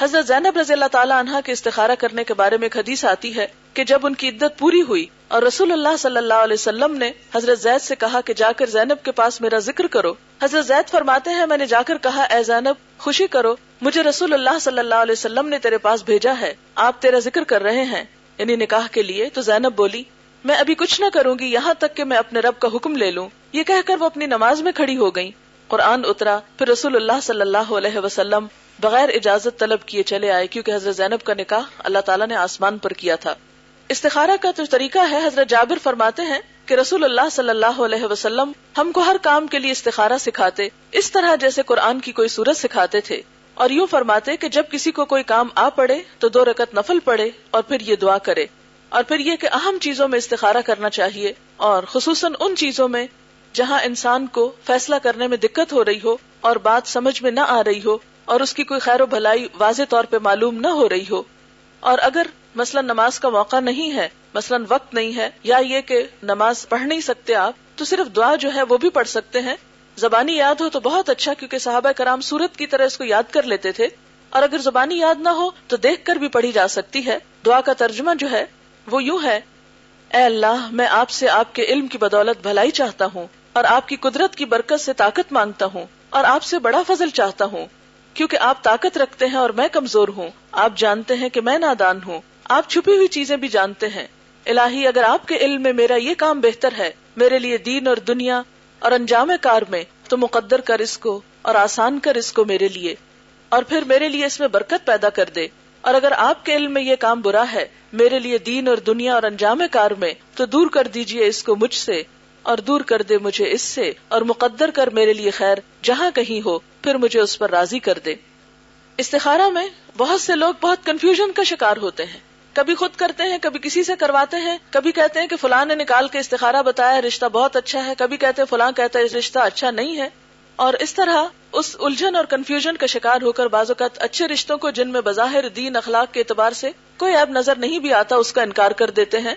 حضرت زینب رضی اللہ تعالیٰ عنہ کے استخارہ کرنے کے بارے میں ایک حدیث آتی ہے کہ جب ان کی عدت پوری ہوئی اور رسول اللہ صلی اللہ علیہ وسلم نے حضرت زید سے کہا کہ جا کر زینب کے پاس میرا ذکر کرو حضرت زید فرماتے ہیں میں نے جا کر کہا اے زینب خوشی کرو مجھے رسول اللہ صلی اللہ علیہ وسلم نے تیرے پاس بھیجا ہے آپ تیرا ذکر کر رہے ہیں یعنی نکاح کے لیے تو زینب بولی میں ابھی کچھ نہ کروں گی یہاں تک کہ میں اپنے رب کا حکم لے لوں یہ کہہ کر وہ اپنی نماز میں کھڑی ہو گئی قرآن اترا پھر رسول اللہ صلی اللہ علیہ وسلم بغیر اجازت طلب کیے چلے آئے کیوں کہ حضرت زینب کا نکاح اللہ تعالیٰ نے آسمان پر کیا تھا استخارہ کا تو طریقہ ہے حضرت جابر فرماتے ہیں کہ رسول اللہ صلی اللہ علیہ وسلم ہم کو ہر کام کے لیے استخارہ سکھاتے اس طرح جیسے قرآن کی کوئی صورت سکھاتے تھے اور یوں فرماتے کہ جب کسی کو کوئی کام آ پڑے تو دو رکت نفل پڑے اور پھر یہ دعا کرے اور پھر یہ کہ اہم چیزوں میں استخارا کرنا چاہیے اور خصوصاً ان چیزوں میں جہاں انسان کو فیصلہ کرنے میں دقت ہو رہی ہو اور بات سمجھ میں نہ آ رہی ہو اور اس کی کوئی خیر و بھلائی واضح طور پہ معلوم نہ ہو رہی ہو اور اگر مثلا نماز کا موقع نہیں ہے مثلا وقت نہیں ہے یا یہ کہ نماز پڑھ نہیں سکتے آپ تو صرف دعا جو ہے وہ بھی پڑھ سکتے ہیں زبانی یاد ہو تو بہت اچھا کیونکہ صحابہ کرام سورت کی طرح اس کو یاد کر لیتے تھے اور اگر زبانی یاد نہ ہو تو دیکھ کر بھی پڑھی جا سکتی ہے دعا کا ترجمہ جو ہے وہ یوں ہے اے اللہ میں آپ سے آپ کے علم کی بدولت بھلائی چاہتا ہوں اور آپ کی قدرت کی برکت سے طاقت مانگتا ہوں اور آپ سے بڑا فضل چاہتا ہوں کیوں کہ آپ طاقت رکھتے ہیں اور میں کمزور ہوں آپ جانتے ہیں کہ میں نادان ہوں آپ چھپی ہوئی چیزیں بھی جانتے ہیں الہی اگر آپ کے علم میں میرا یہ کام بہتر ہے میرے لیے دین اور دنیا اور انجام کار میں تو مقدر کر اس کو اور آسان کر اس کو میرے لیے اور پھر میرے لیے اس میں برکت پیدا کر دے اور اگر آپ کے علم میں یہ کام برا ہے میرے لیے دین اور دنیا اور انجام کار میں تو دور کر دیجئے اس کو مجھ سے اور دور کر دے مجھے اس سے اور مقدر کر میرے لیے خیر جہاں کہیں ہو پھر مجھے اس پر راضی کر دے استخارہ میں بہت سے لوگ بہت کنفیوژن کا شکار ہوتے ہیں کبھی خود کرتے ہیں کبھی کسی سے کرواتے ہیں کبھی کہتے ہیں کہ فلاں نے نکال کے استخارہ بتایا رشتہ بہت اچھا ہے کبھی کہتے ہیں فلاں کہتا ہے رشتہ اچھا نہیں ہے اور اس طرح اس الجھن اور کنفیوژن کا شکار ہو کر بعض اوقات اچھے رشتوں کو جن میں بظاہر دین اخلاق کے اعتبار سے کوئی ایب نظر نہیں بھی آتا اس کا انکار کر دیتے ہیں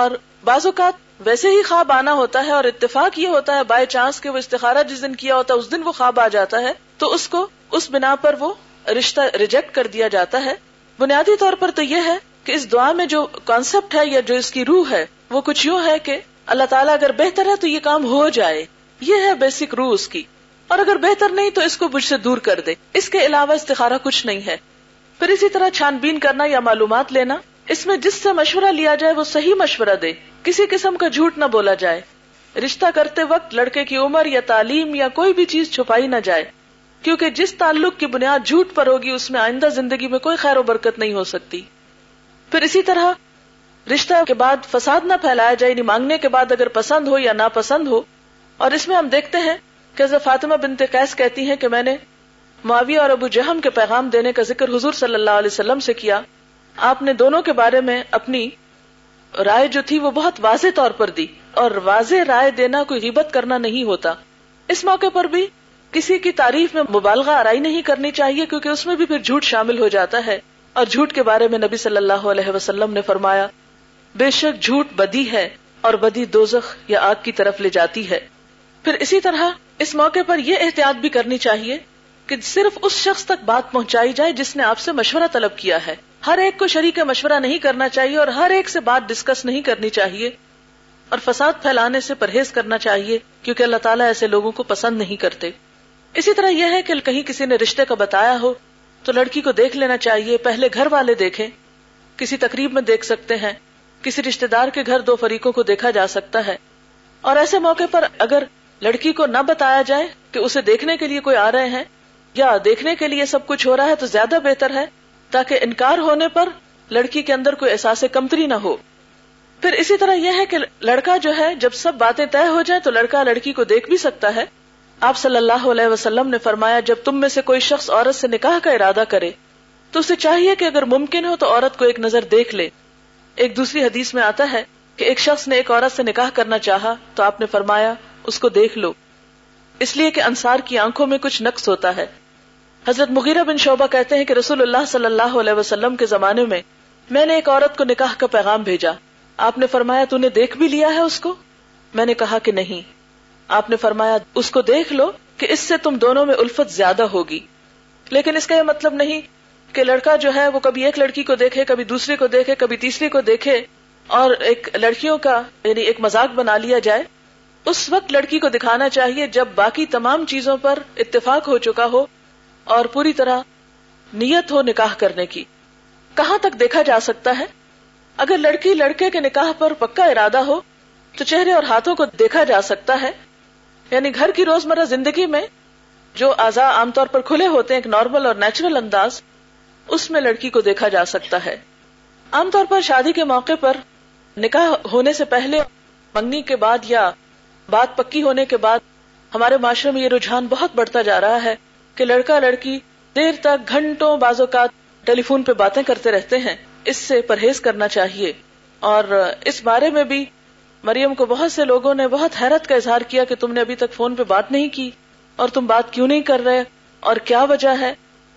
اور بعض اوقات ویسے ہی خواب آنا ہوتا ہے اور اتفاق یہ ہوتا ہے بائی چانس کے وہ استخارہ جس دن کیا ہوتا ہے اس دن وہ خواب آ جاتا ہے تو اس کو اس بنا پر وہ رشتہ ریجیکٹ کر دیا جاتا ہے بنیادی طور پر تو یہ ہے کہ اس دعا میں جو کانسیپٹ ہے یا جو اس کی روح ہے وہ کچھ یوں ہے کہ اللہ تعالیٰ اگر بہتر ہے تو یہ کام ہو جائے یہ ہے بیسک روح اس کی اور اگر بہتر نہیں تو اس کو مجھ سے دور کر دے اس کے علاوہ استخارہ کچھ نہیں ہے پھر اسی طرح چھان بین کرنا یا معلومات لینا اس میں جس سے مشورہ لیا جائے وہ صحیح مشورہ دے کسی قسم کا جھوٹ نہ بولا جائے رشتہ کرتے وقت لڑکے کی عمر یا تعلیم یا کوئی بھی چیز چھپائی نہ جائے کیونکہ جس تعلق کی بنیاد جھوٹ پر ہوگی اس میں آئندہ زندگی میں کوئی خیر و برکت نہیں ہو سکتی پھر اسی طرح رشتہ کے بعد فساد نہ پھیلایا جائے یعنی مانگنے کے بعد اگر پسند ہو یا ناپسند ہو اور اس میں ہم دیکھتے ہیں فاطمہ قیس کہتی ہیں کہ میں نے معاویہ اور ابو جہم کے پیغام دینے کا ذکر حضور صلی اللہ علیہ وسلم سے کیا آپ نے دونوں کے بارے میں اپنی رائے جو تھی وہ بہت واضح طور پر دی اور واضح رائے دینا کوئی غیبت کرنا نہیں ہوتا اس موقع پر بھی کسی کی تعریف میں مبالغہ آرائی نہیں کرنی چاہیے کیونکہ اس میں بھی پھر جھوٹ شامل ہو جاتا ہے اور جھوٹ کے بارے میں نبی صلی اللہ علیہ وسلم نے فرمایا بے شک جھوٹ بدی ہے اور بدی دوزخ یا آگ کی طرف لے جاتی ہے پھر اسی طرح اس موقع پر یہ احتیاط بھی کرنی چاہیے کہ صرف اس شخص تک بات پہنچائی جائے جس نے آپ سے مشورہ طلب کیا ہے ہر ایک کو شریک مشورہ نہیں کرنا چاہیے اور ہر ایک سے بات ڈسکس نہیں کرنی چاہیے اور فساد پھیلانے سے پرہیز کرنا چاہیے کیونکہ اللہ تعالیٰ ایسے لوگوں کو پسند نہیں کرتے اسی طرح یہ ہے کہ کہیں کسی نے رشتے کا بتایا ہو تو لڑکی کو دیکھ لینا چاہیے پہلے گھر والے دیکھیں کسی تقریب میں دیکھ سکتے ہیں کسی رشتے دار کے گھر دو فریقوں کو دیکھا جا سکتا ہے اور ایسے موقع پر اگر لڑکی کو نہ بتایا جائے کہ اسے دیکھنے کے لیے کوئی آ رہے ہیں یا دیکھنے کے لیے سب کچھ ہو رہا ہے تو زیادہ بہتر ہے تاکہ انکار ہونے پر لڑکی کے اندر کوئی احساس کمتری نہ ہو پھر اسی طرح یہ ہے کہ لڑکا جو ہے جب سب باتیں طے ہو جائیں تو لڑکا لڑکی کو دیکھ بھی سکتا ہے آپ صلی اللہ علیہ وسلم نے فرمایا جب تم میں سے کوئی شخص عورت سے نکاح کا ارادہ کرے تو اسے چاہیے کہ اگر ممکن ہو تو عورت کو ایک نظر دیکھ لے ایک دوسری حدیث میں آتا ہے کہ ایک شخص نے ایک عورت سے نکاح کرنا چاہا تو آپ نے فرمایا اس کو دیکھ لو اس لیے کہ انصار کی آنکھوں میں کچھ نقص ہوتا ہے حضرت مغیرہ بن شعبہ کہتے ہیں کہ رسول اللہ صلی اللہ علیہ وسلم کے زمانے میں میں نے ایک عورت کو نکاح کا پیغام بھیجا آپ نے فرمایا تو نے دیکھ بھی لیا ہے اس کو میں نے کہا کہ نہیں آپ نے فرمایا اس کو دیکھ لو کہ اس سے تم دونوں میں الفت زیادہ ہوگی لیکن اس کا یہ مطلب نہیں کہ لڑکا جو ہے وہ کبھی ایک لڑکی کو دیکھے کبھی دوسری کو دیکھے کبھی تیسری کو دیکھے اور ایک لڑکیوں کا یعنی ایک مزاق بنا لیا جائے اس وقت لڑکی کو دکھانا چاہیے جب باقی تمام چیزوں پر اتفاق ہو چکا ہو اور پوری طرح نیت ہو نکاح کرنے کی کہاں تک دیکھا جا سکتا ہے اگر لڑکی لڑکے کے نکاح پر پکا ارادہ ہو تو چہرے اور ہاتھوں کو دیکھا جا سکتا ہے یعنی گھر کی روز مرہ زندگی میں جو آزاد عام طور پر کھلے ہوتے ہیں ایک نارمل اور نیچرل انداز اس میں لڑکی کو دیکھا جا سکتا ہے عام طور پر شادی کے موقع پر نکاح ہونے سے پہلے منگنی کے بعد یا بات پکی ہونے کے بعد ہمارے معاشرے میں یہ رجحان بہت بڑھتا جا رہا ہے کہ لڑکا لڑکی دیر تک گھنٹوں بعض اوقات ٹیلی فون پہ باتیں کرتے رہتے ہیں اس سے پرہیز کرنا چاہیے اور اس بارے میں بھی مریم کو بہت سے لوگوں نے بہت حیرت کا اظہار کیا کہ تم نے ابھی تک فون پہ بات نہیں کی اور تم بات کیوں نہیں کر رہے اور کیا وجہ ہے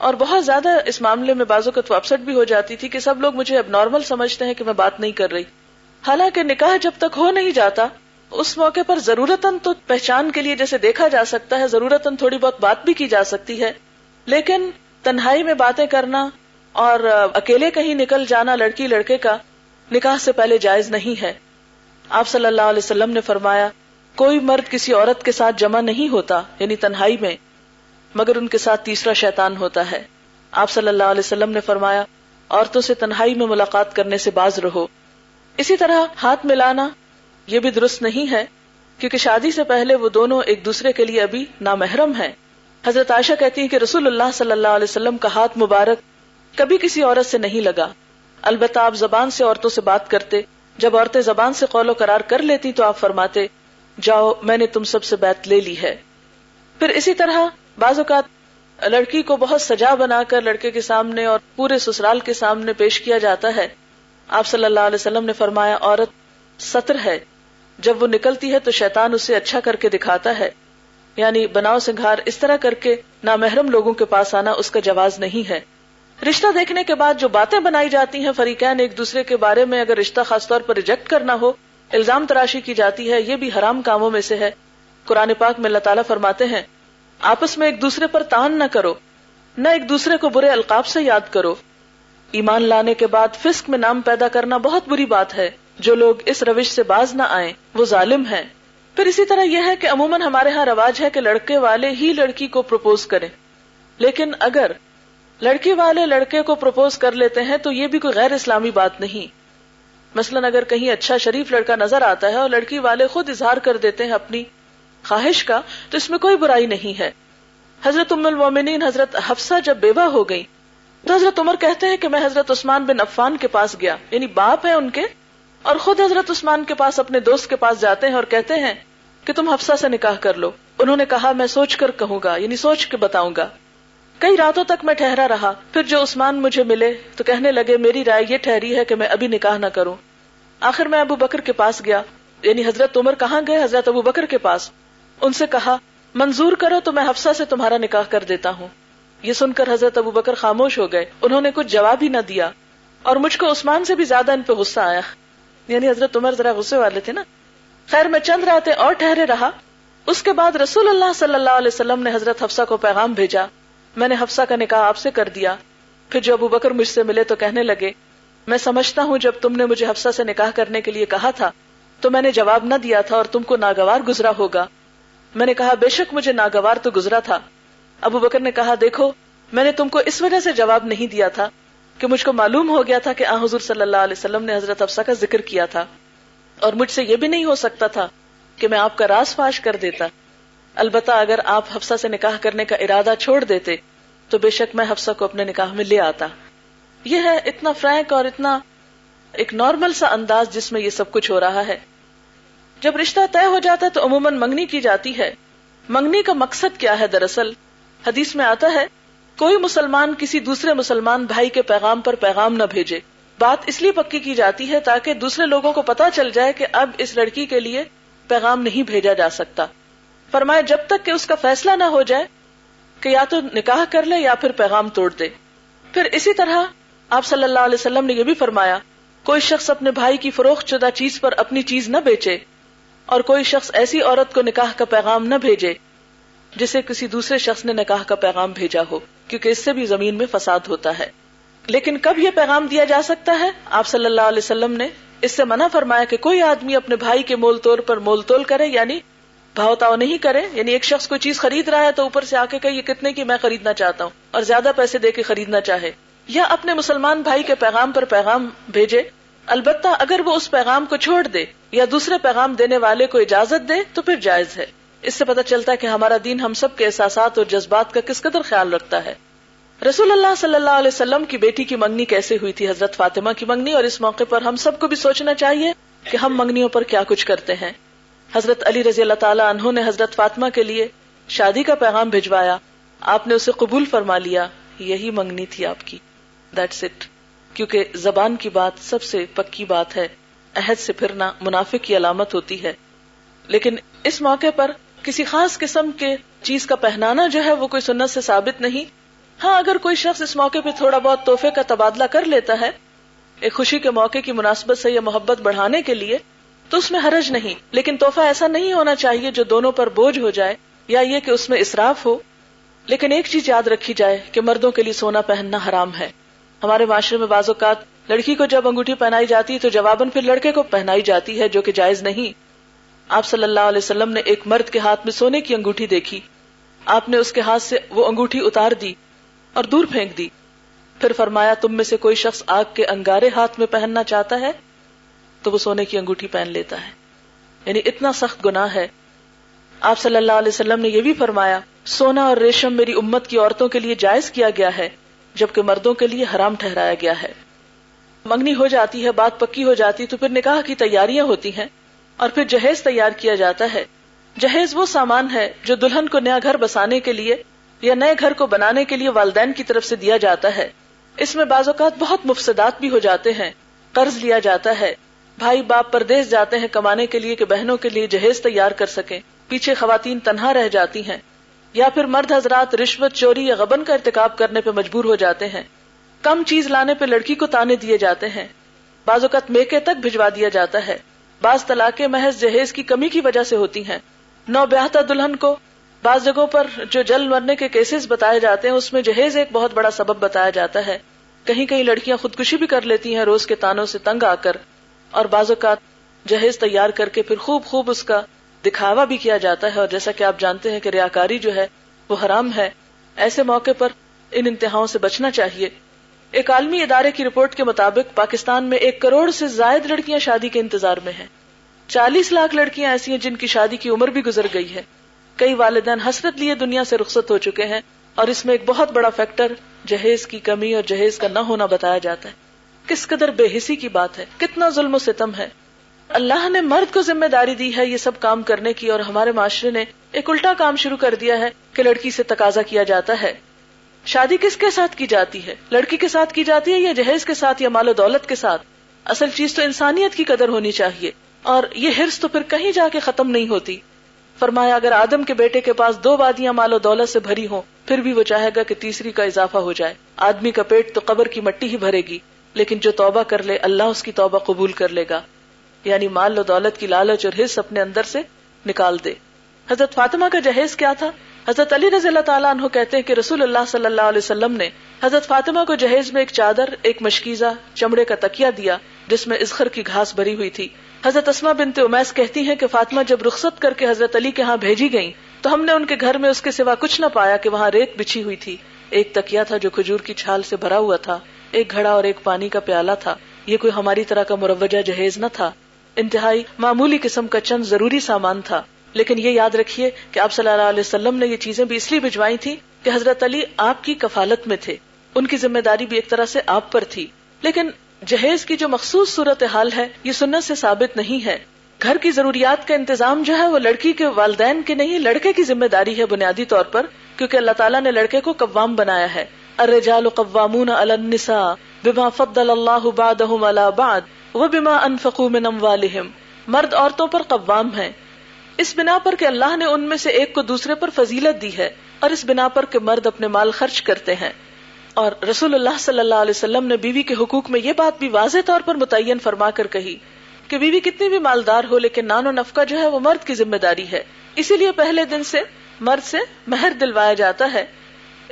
اور بہت زیادہ اس معاملے میں بازو کا تو اپسٹ بھی ہو جاتی تھی کہ سب لوگ مجھے اب نارمل سمجھتے ہیں کہ میں بات نہیں کر رہی حالانکہ نکاح جب تک ہو نہیں جاتا اس موقع پر ضرورت پہچان کے لیے جیسے دیکھا جا سکتا ہے ضرورت تھوڑی بہت بات بھی کی جا سکتی ہے لیکن تنہائی میں باتیں کرنا اور اکیلے کہیں نکل جانا لڑکی لڑکے کا نکاح سے پہلے جائز نہیں ہے آپ صلی اللہ علیہ وسلم نے فرمایا کوئی مرد کسی عورت کے ساتھ جمع نہیں ہوتا یعنی تنہائی میں مگر ان کے ساتھ تیسرا شیطان ہوتا ہے آپ صلی اللہ علیہ وسلم نے فرمایا عورتوں سے تنہائی میں ملاقات کرنے سے باز رہو اسی طرح ہاتھ ملانا یہ بھی درست نہیں ہے کیونکہ شادی سے پہلے وہ دونوں ایک دوسرے کے لیے ابھی نامحرم ہیں حضرت عائشہ کہتی کہ رسول اللہ صلی اللہ علیہ وسلم کا ہاتھ مبارک کبھی کسی عورت سے نہیں لگا البتہ آپ زبان سے عورتوں سے بات کرتے جب عورتیں زبان سے قول و قرار کر لیتی تو آپ فرماتے جاؤ میں نے تم سب سے بات لے لی ہے پھر اسی طرح بعض اوقات لڑکی کو بہت سجا بنا کر لڑکے کے سامنے اور پورے سسرال کے سامنے پیش کیا جاتا ہے آپ صلی اللہ علیہ وسلم نے فرمایا عورت سطر ہے جب وہ نکلتی ہے تو شیطان اسے اچھا کر کے دکھاتا ہے یعنی بناؤ سنگھار اس طرح کر کے نامحرم لوگوں کے پاس آنا اس کا جواز نہیں ہے رشتہ دیکھنے کے بعد جو باتیں بنائی جاتی ہیں فریقین ایک دوسرے کے بارے میں اگر رشتہ خاص طور پر ریجیکٹ کرنا ہو الزام تراشی کی جاتی ہے یہ بھی حرام کاموں میں سے ہے قرآن پاک میں اللہ تعالیٰ فرماتے ہیں آپس میں ایک دوسرے پر تان نہ کرو نہ ایک دوسرے کو برے القاب سے یاد کرو ایمان لانے کے بعد فسک میں نام پیدا کرنا بہت بری بات ہے جو لوگ اس روش سے باز نہ آئیں وہ ظالم ہیں پھر اسی طرح یہ ہے کہ عموماً ہمارے ہاں رواج ہے کہ لڑکے والے ہی لڑکی کو پروپوز کریں لیکن اگر لڑکی والے لڑکے کو پروپوز کر لیتے ہیں تو یہ بھی کوئی غیر اسلامی بات نہیں مثلاً اگر کہیں اچھا شریف لڑکا نظر آتا ہے اور لڑکی والے خود اظہار کر دیتے ہیں اپنی خواہش کا تو اس میں کوئی برائی نہیں ہے حضرت ام المومنین حضرت حفصہ جب بیوہ ہو گئی تو حضرت عمر کہتے ہیں کہ میں حضرت عثمان بن عفان کے پاس گیا یعنی باپ ہے ان کے اور خود حضرت عثمان کے پاس اپنے دوست کے پاس جاتے ہیں اور کہتے ہیں کہ تم حفصہ سے نکاح کر لو انہوں نے کہا میں سوچ کر کہوں گا یعنی سوچ کے بتاؤں گا کئی راتوں تک میں ٹھہرا رہا پھر جو عثمان مجھے ملے تو کہنے لگے میری رائے یہ ٹھہری ہے کہ میں ابھی نکاح نہ کروں آخر میں ابو بکر کے پاس گیا یعنی حضرت عمر کہاں گئے حضرت ابو بکر کے پاس ان سے کہا منظور کرو تو میں حفصہ سے تمہارا نکاح کر دیتا ہوں یہ سن کر حضرت ابو بکر خاموش ہو گئے انہوں نے کچھ جواب ہی نہ دیا اور مجھ کو عثمان سے بھی زیادہ ان پہ غصہ آیا یعنی حضرت عمر ذرا غصے والے تھے نا خیر میں چند راتیں اور ٹھہرے رہا اس کے بعد رسول اللہ صلی اللہ علیہ وسلم نے حضرت حفصہ کو پیغام بھیجا میں نے حفصہ کا نکاح آپ سے کر دیا پھر جو ابو بکر مجھ سے ملے تو کہنے لگے میں سمجھتا ہوں جب تم نے مجھے حفصہ سے نکاح کرنے کے لیے کہا تھا تو میں نے جواب نہ دیا تھا اور تم کو ناگوار گزرا ہوگا میں نے کہا بے شک مجھے ناگوار تو گزرا تھا ابو بکر نے کہا دیکھو میں نے تم کو اس وجہ سے جواب نہیں دیا تھا کہ مجھ کو معلوم ہو گیا تھا کہ حضور صلی اللہ علیہ وسلم نے حضرت افسا کا ذکر کیا تھا اور مجھ سے یہ بھی نہیں ہو سکتا تھا کہ میں آپ کا راز فاش کر دیتا البتہ اگر آپ حفصہ سے نکاح کرنے کا ارادہ چھوڑ دیتے تو بے شک میں حفصہ کو اپنے نکاح میں لے آتا یہ ہے اتنا فرینک اور اتنا ایک نارمل سا انداز جس میں یہ سب کچھ ہو رہا ہے جب رشتہ طے ہو جاتا ہے تو عموماً منگنی کی جاتی ہے منگنی کا مقصد کیا ہے دراصل حدیث میں آتا ہے کوئی مسلمان کسی دوسرے مسلمان بھائی کے پیغام پر پیغام نہ بھیجے بات اس لیے پکی کی جاتی ہے تاکہ دوسرے لوگوں کو پتا چل جائے کہ اب اس لڑکی کے لیے پیغام نہیں بھیجا جا سکتا فرمائے جب تک کہ اس کا فیصلہ نہ ہو جائے کہ یا تو نکاح کر لے یا پھر پیغام توڑ دے پھر اسی طرح آپ صلی اللہ علیہ وسلم نے یہ بھی فرمایا کوئی شخص اپنے بھائی کی فروخت شدہ چیز پر اپنی چیز نہ بیچے اور کوئی شخص ایسی عورت کو نکاح کا پیغام نہ بھیجے جسے کسی دوسرے شخص نے نکاح کا پیغام بھیجا ہو کیونکہ اس سے بھی زمین میں فساد ہوتا ہے لیکن کب یہ پیغام دیا جا سکتا ہے آپ صلی اللہ علیہ وسلم نے اس سے منع فرمایا کہ کوئی آدمی اپنے بھائی کے مول پر مول تول کرے یعنی بھاؤ تاؤ نہیں کرے یعنی ایک شخص کوئی چیز خرید رہا ہے تو اوپر سے آ کے کہ کتنے کی میں خریدنا چاہتا ہوں اور زیادہ پیسے دے کے خریدنا چاہے یا اپنے مسلمان بھائی کے پیغام پر پیغام بھیجے البتہ اگر وہ اس پیغام کو چھوڑ دے یا دوسرے پیغام دینے والے کو اجازت دے تو پھر جائز ہے اس سے پتہ چلتا ہے کہ ہمارا دین ہم سب کے احساسات اور جذبات کا کس قدر خیال رکھتا ہے رسول اللہ صلی اللہ علیہ وسلم کی بیٹی کی منگنی کیسے ہوئی تھی حضرت فاطمہ کی منگنی اور اس موقع پر ہم سب کو بھی سوچنا چاہیے کہ ہم منگنیوں پر کیا کچھ کرتے ہیں حضرت علی رضی اللہ تعالیٰ انہوں نے حضرت فاطمہ کے لیے شادی کا پیغام بھجوایا آپ نے اسے قبول فرما لیا یہی منگنی تھی آپ کی دیٹس اٹ کیونکہ زبان کی بات سب سے پکی بات ہے عہد سے پھرنا منافع کی علامت ہوتی ہے لیکن اس موقع پر کسی خاص قسم کے چیز کا پہنانا جو ہے وہ کوئی سنت سے ثابت نہیں ہاں اگر کوئی شخص اس موقع پہ تھوڑا بہت تحفے کا تبادلہ کر لیتا ہے ایک خوشی کے موقع کی مناسبت سے یا محبت بڑھانے کے لیے تو اس میں حرج نہیں لیکن تحفہ ایسا نہیں ہونا چاہیے جو دونوں پر بوجھ ہو جائے یا یہ کہ اس میں اسراف ہو لیکن ایک چیز یاد رکھی جائے کہ مردوں کے لیے سونا پہننا حرام ہے ہمارے معاشرے میں بعض اوقات لڑکی کو جب انگوٹھی پہنائی جاتی ہے تو جواباً پھر لڑکے کو پہنائی جاتی ہے جو کہ جائز نہیں آپ صلی اللہ علیہ وسلم نے ایک مرد کے ہاتھ میں سونے کی انگوٹھی دیکھی آپ نے اس کے ہاتھ سے وہ انگوٹھی اتار دی اور دور پھینک دی پھر فرمایا تم میں سے کوئی شخص آگ کے انگارے ہاتھ میں پہننا چاہتا ہے تو وہ سونے کی انگوٹھی پہن لیتا ہے یعنی اتنا سخت گنا ہے آپ صلی اللہ علیہ وسلم نے یہ بھی فرمایا سونا اور ریشم میری امت کی عورتوں کے لیے جائز کیا گیا ہے جبکہ مردوں کے لیے حرام ٹھہرایا گیا ہے منگنی ہو جاتی ہے بات پکی ہو جاتی تو پھر نکاح کی تیاریاں ہوتی ہیں اور پھر جہیز تیار کیا جاتا ہے جہیز وہ سامان ہے جو دلہن کو نیا گھر بسانے کے لیے یا نئے گھر کو بنانے کے لیے والدین کی طرف سے دیا جاتا ہے اس میں بعض اوقات بہت مفسدات بھی ہو جاتے ہیں قرض لیا جاتا ہے بھائی باپ پردیس جاتے ہیں کمانے کے لیے کہ بہنوں کے لیے جہیز تیار کر سکیں پیچھے خواتین تنہا رہ جاتی ہیں یا پھر مرد حضرات رشوت چوری یا غبن کا ارتکاب کرنے پہ مجبور ہو جاتے ہیں کم چیز لانے پہ لڑکی کو تانے دیے جاتے ہیں بعض اوقات میکے تک بھجوا دیا جاتا ہے بعض طلاق محض جہیز کی کمی کی وجہ سے ہوتی ہیں نو بیاہتا دلہن کو بعض جگہوں پر جو جل مرنے کے کیسز بتائے جاتے ہیں اس میں جہیز ایک بہت بڑا سبب بتایا جاتا ہے کہیں کہیں لڑکیاں خودکشی بھی کر لیتی ہیں روز کے تانوں سے تنگ آ کر اور بعض اوقات جہیز تیار کر کے پھر خوب خوب اس کا دکھاوا بھی کیا جاتا ہے اور جیسا کہ آپ جانتے ہیں کہ ریاکاری جو ہے وہ حرام ہے ایسے موقع پر ان انتہاؤں سے بچنا چاہیے ایک عالمی ادارے کی رپورٹ کے مطابق پاکستان میں ایک کروڑ سے زائد لڑکیاں شادی کے انتظار میں ہیں چالیس لاکھ لڑکیاں ایسی ہیں جن کی شادی کی عمر بھی گزر گئی ہے کئی والدین حسرت لیے دنیا سے رخصت ہو چکے ہیں اور اس میں ایک بہت بڑا فیکٹر جہیز کی کمی اور جہیز کا نہ ہونا بتایا جاتا ہے کس قدر بے حسی کی بات ہے کتنا ظلم و ستم ہے اللہ نے مرد کو ذمہ داری دی ہے یہ سب کام کرنے کی اور ہمارے معاشرے نے ایک الٹا کام شروع کر دیا ہے کہ لڑکی سے تقاضا کیا جاتا ہے شادی کس کے ساتھ کی جاتی ہے لڑکی کے ساتھ کی جاتی ہے یا جہیز کے ساتھ یا مال و دولت کے ساتھ اصل چیز تو انسانیت کی قدر ہونی چاہیے اور یہ ہرس تو پھر کہیں جا کے ختم نہیں ہوتی فرمایا اگر آدم کے بیٹے کے پاس دو وادیاں مال و دولت سے بھری ہوں پھر بھی وہ چاہے گا کہ تیسری کا اضافہ ہو جائے آدمی کا پیٹ تو قبر کی مٹی ہی بھرے گی لیکن جو توبہ کر لے اللہ اس کی توبہ قبول کر لے گا یعنی مال و دولت کی لالچ اور حص اپنے اندر سے نکال دے حضرت فاطمہ کا جہیز کیا تھا حضرت علی رضی اللہ تعالیٰ انہوں کہتے ہیں کہ رسول اللہ صلی اللہ علیہ وسلم نے حضرت فاطمہ کو جہیز میں ایک چادر ایک مشکیزہ چمڑے کا تکیا دیا جس میں ازخر کی گھاس بری ہوئی تھی حضرت اسما بنتے کہتی ہیں کہ فاطمہ جب رخصت کر کے حضرت علی کے ہاں بھیجی گئی تو ہم نے ان کے گھر میں اس کے سوا کچھ نہ پایا کہ وہاں ریت بچھی ہوئی تھی ایک تکیا تھا جو کھجور کی چھال سے بھرا ہوا تھا ایک گھڑا اور ایک پانی کا پیالہ تھا یہ کوئی ہماری طرح کا مروجہ جہیز نہ تھا انتہائی معمولی قسم کا چند ضروری سامان تھا لیکن یہ یاد رکھیے کہ آپ صلی اللہ علیہ وسلم نے یہ چیزیں بھی اس لیے بھجوائی تھی کہ حضرت علی آپ کی کفالت میں تھے ان کی ذمہ داری بھی ایک طرح سے آپ پر تھی لیکن جہیز کی جو مخصوص صورت حال ہے یہ سنت سے ثابت نہیں ہے گھر کی ضروریات کا انتظام جو ہے وہ لڑکی کے والدین کی نہیں لڑکے کی ذمہ داری ہے بنیادی طور پر کیونکہ اللہ تعالیٰ نے لڑکے کو قوام بنایا ہے ارجال و قوام فضل اللہ وہ بما انفقال مرد عورتوں پر قوام ہیں اس بنا پر کہ اللہ نے ان میں سے ایک کو دوسرے پر فضیلت دی ہے اور اس بنا پر کہ مرد اپنے مال خرچ کرتے ہیں اور رسول اللہ صلی اللہ علیہ وسلم نے بیوی کے حقوق میں یہ بات بھی واضح طور پر متعین فرما کر کہی کہ بیوی کتنی بھی مالدار ہو لیکن نان و نفقہ جو ہے وہ مرد کی ذمہ داری ہے اسی لیے پہلے دن سے مرد سے مہر دلوایا جاتا ہے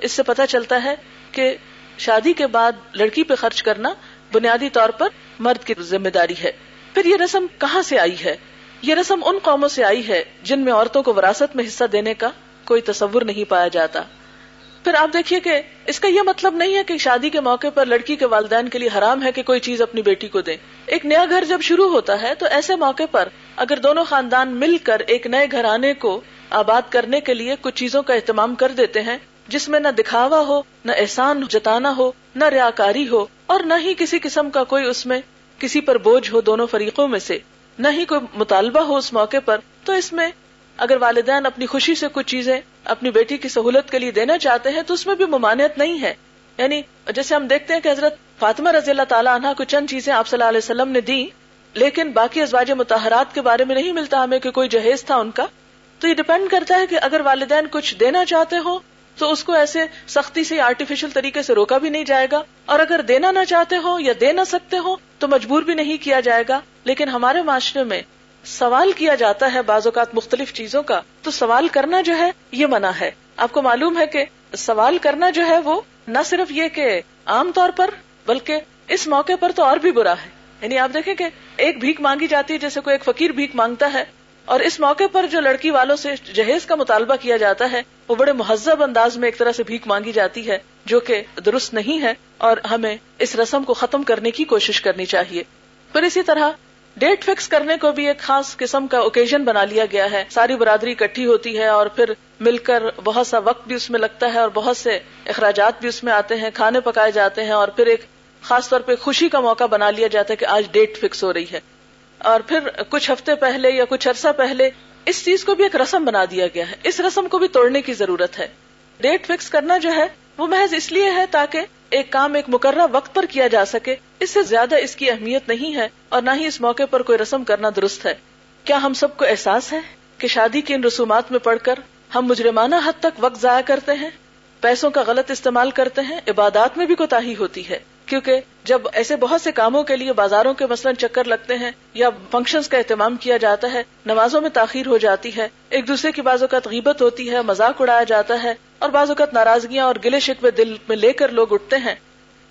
اس سے پتہ چلتا ہے کہ شادی کے بعد لڑکی پہ خرچ کرنا بنیادی طور پر مرد کی ذمہ داری ہے پھر یہ رسم کہاں سے آئی ہے یہ رسم ان قوموں سے آئی ہے جن میں عورتوں کو وراثت میں حصہ دینے کا کوئی تصور نہیں پایا جاتا پھر آپ دیکھیے کہ اس کا یہ مطلب نہیں ہے کہ شادی کے موقع پر لڑکی کے والدین کے لیے حرام ہے کہ کوئی چیز اپنی بیٹی کو دے ایک نیا گھر جب شروع ہوتا ہے تو ایسے موقع پر اگر دونوں خاندان مل کر ایک نئے گھر آنے کو آباد کرنے کے لیے کچھ چیزوں کا اہتمام کر دیتے ہیں جس میں نہ دکھاوا ہو نہ احسان جتانا ہو نہ ریاکاری ہو اور نہ ہی کسی قسم کا کوئی اس میں کسی پر بوجھ ہو دونوں فریقوں میں سے نہ ہی کوئی مطالبہ ہو اس موقع پر تو اس میں اگر والدین اپنی خوشی سے کچھ چیزیں اپنی بیٹی کی سہولت کے لیے دینا چاہتے ہیں تو اس میں بھی ممانعت نہیں ہے یعنی جیسے ہم دیکھتے ہیں کہ حضرت فاطمہ رضی اللہ تعالیٰ عنہ کو چند چیزیں آپ صلی اللہ علیہ وسلم نے دی لیکن باقی ازواج متحرات کے بارے میں نہیں ملتا ہمیں کہ کوئی جہیز تھا ان کا تو یہ ڈیپینڈ کرتا ہے کہ اگر والدین کچھ دینا چاہتے ہو تو اس کو ایسے سختی سے آرٹیفیشل طریقے سے روکا بھی نہیں جائے گا اور اگر دینا نہ چاہتے ہو یا دے نہ سکتے ہو تو مجبور بھی نہیں کیا جائے گا لیکن ہمارے معاشرے میں سوال کیا جاتا ہے بعض اوقات مختلف چیزوں کا تو سوال کرنا جو ہے یہ منع ہے آپ کو معلوم ہے کہ سوال کرنا جو ہے وہ نہ صرف یہ کہ عام طور پر بلکہ اس موقع پر تو اور بھی برا ہے یعنی آپ دیکھیں کہ ایک بھیک مانگی جاتی ہے جیسے کوئی ایک فقیر بھیک مانگتا ہے اور اس موقع پر جو لڑکی والوں سے جہیز کا مطالبہ کیا جاتا ہے وہ بڑے مہذب انداز میں ایک طرح سے بھیک مانگی جاتی ہے جو کہ درست نہیں ہے اور ہمیں اس رسم کو ختم کرنے کی کوشش کرنی چاہیے پھر اسی طرح ڈیٹ فکس کرنے کو بھی ایک خاص قسم کا اوکیزن بنا لیا گیا ہے ساری برادری اکٹھی ہوتی ہے اور پھر مل کر بہت سا وقت بھی اس میں لگتا ہے اور بہت سے اخراجات بھی اس میں آتے ہیں کھانے پکائے جاتے ہیں اور پھر ایک خاص طور پہ خوشی کا موقع بنا لیا جاتا ہے کہ آج ڈیٹ فکس ہو رہی ہے اور پھر کچھ ہفتے پہلے یا کچھ عرصہ پہلے اس چیز کو بھی ایک رسم بنا دیا گیا ہے اس رسم کو بھی توڑنے کی ضرورت ہے ڈیٹ فکس کرنا جو ہے وہ محض اس لیے ہے تاکہ ایک کام ایک مقررہ وقت پر کیا جا سکے اس سے زیادہ اس کی اہمیت نہیں ہے اور نہ ہی اس موقع پر کوئی رسم کرنا درست ہے کیا ہم سب کو احساس ہے کہ شادی کی ان رسومات میں پڑھ کر ہم مجرمانہ حد تک وقت ضائع کرتے ہیں پیسوں کا غلط استعمال کرتے ہیں عبادات میں بھی کوتا ہوتی ہے کیونکہ جب ایسے بہت سے کاموں کے لیے بازاروں کے مثلاً چکر لگتے ہیں یا فنکشن کا اہتمام کیا جاتا ہے نمازوں میں تاخیر ہو جاتی ہے ایک دوسرے کی بعض اوقات غیبت ہوتی ہے مذاق اڑایا جاتا ہے اور بعض اوقات ناراضگیاں اور گلے شکوے دل میں لے کر لوگ اٹھتے ہیں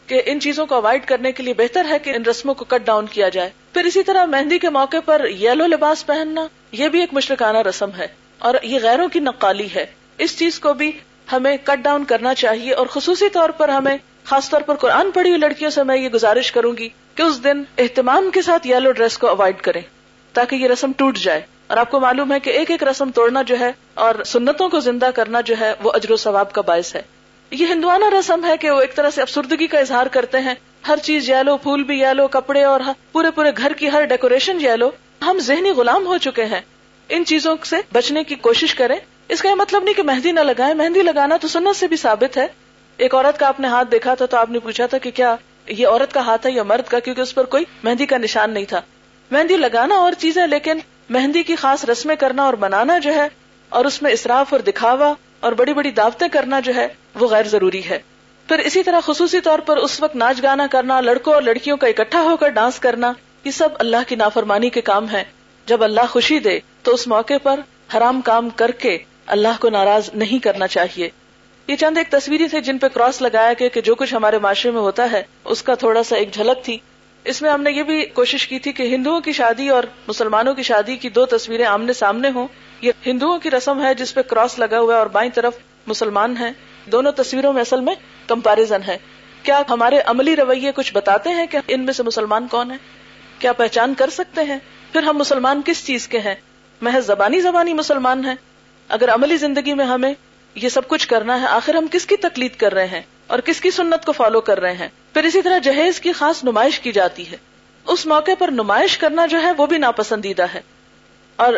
کہ ان چیزوں کو اوائڈ کرنے کے لیے بہتر ہے کہ ان رسموں کو کٹ ڈاؤن کیا جائے پھر اسی طرح مہندی کے موقع پر یلو لباس پہننا یہ بھی ایک مشرقانہ رسم ہے اور یہ غیروں کی نقالی ہے اس چیز کو بھی ہمیں کٹ ڈاؤن کرنا چاہیے اور خصوصی طور پر ہمیں خاص طور پر قرآن پڑھی ہوئی لڑکیوں سے میں یہ گزارش کروں گی کہ اس دن اہتمام کے ساتھ یلو ڈریس کو اوائڈ کرے تاکہ یہ رسم ٹوٹ جائے اور آپ کو معلوم ہے کہ ایک ایک رسم توڑنا جو ہے اور سنتوں کو زندہ کرنا جو ہے وہ اجر و ثواب کا باعث ہے یہ ہندوانہ رسم ہے کہ وہ ایک طرح سے افسردگی کا اظہار کرتے ہیں ہر چیز یا لو پھول بھی یا لو کپڑے اور پورے پورے گھر کی ہر ڈیکوریشن یا لو ہم ذہنی غلام ہو چکے ہیں ان چیزوں سے بچنے کی کوشش کریں اس کا یہ مطلب نہیں کہ مہندی نہ لگائیں مہندی لگانا تو سنت سے بھی ثابت ہے ایک عورت کا آپ نے ہاتھ دیکھا تھا تو آپ نے پوچھا تھا کہ کیا یہ عورت کا ہاتھ ہے یا مرد کا کیونکہ اس پر کوئی مہندی کا نشان نہیں تھا مہندی لگانا اور چیز ہے لیکن مہندی کی خاص رسمیں کرنا اور منانا جو ہے اور اس میں اصراف اور دکھاوا اور بڑی بڑی دعوتیں کرنا جو ہے وہ غیر ضروری ہے پھر اسی طرح خصوصی طور پر اس وقت ناچ گانا کرنا لڑکوں اور لڑکیوں کا اکٹھا ہو کر ڈانس کرنا یہ سب اللہ کی نافرمانی کے کام ہے جب اللہ خوشی دے تو اس موقع پر حرام کام کر کے اللہ کو ناراض نہیں کرنا چاہیے یہ چند ایک تصویر تھے جن پہ کراس لگایا گیا کہ جو کچھ ہمارے معاشرے میں ہوتا ہے اس کا تھوڑا سا ایک جھلک تھی اس میں ہم نے یہ بھی کوشش کی تھی کہ ہندوؤں کی شادی اور مسلمانوں کی شادی کی دو تصویریں آمنے سامنے ہوں یہ ہندوؤں کی رسم ہے جس پہ کراس لگا ہوا ہے اور بائیں طرف مسلمان ہیں دونوں تصویروں میں اصل میں کمپیرزن ہے کیا ہمارے عملی رویے کچھ بتاتے ہیں کہ ان میں سے مسلمان کون ہیں کیا پہچان کر سکتے ہیں پھر ہم مسلمان کس چیز کے ہیں محض زبانی زبانی مسلمان ہیں اگر عملی زندگی میں ہمیں یہ سب کچھ کرنا ہے آخر ہم کس کی تکلید کر رہے ہیں اور کس کی سنت کو فالو کر رہے ہیں پھر اسی طرح جہیز کی خاص نمائش کی جاتی ہے اس موقع پر نمائش کرنا جو ہے وہ بھی ناپسندیدہ ہے اور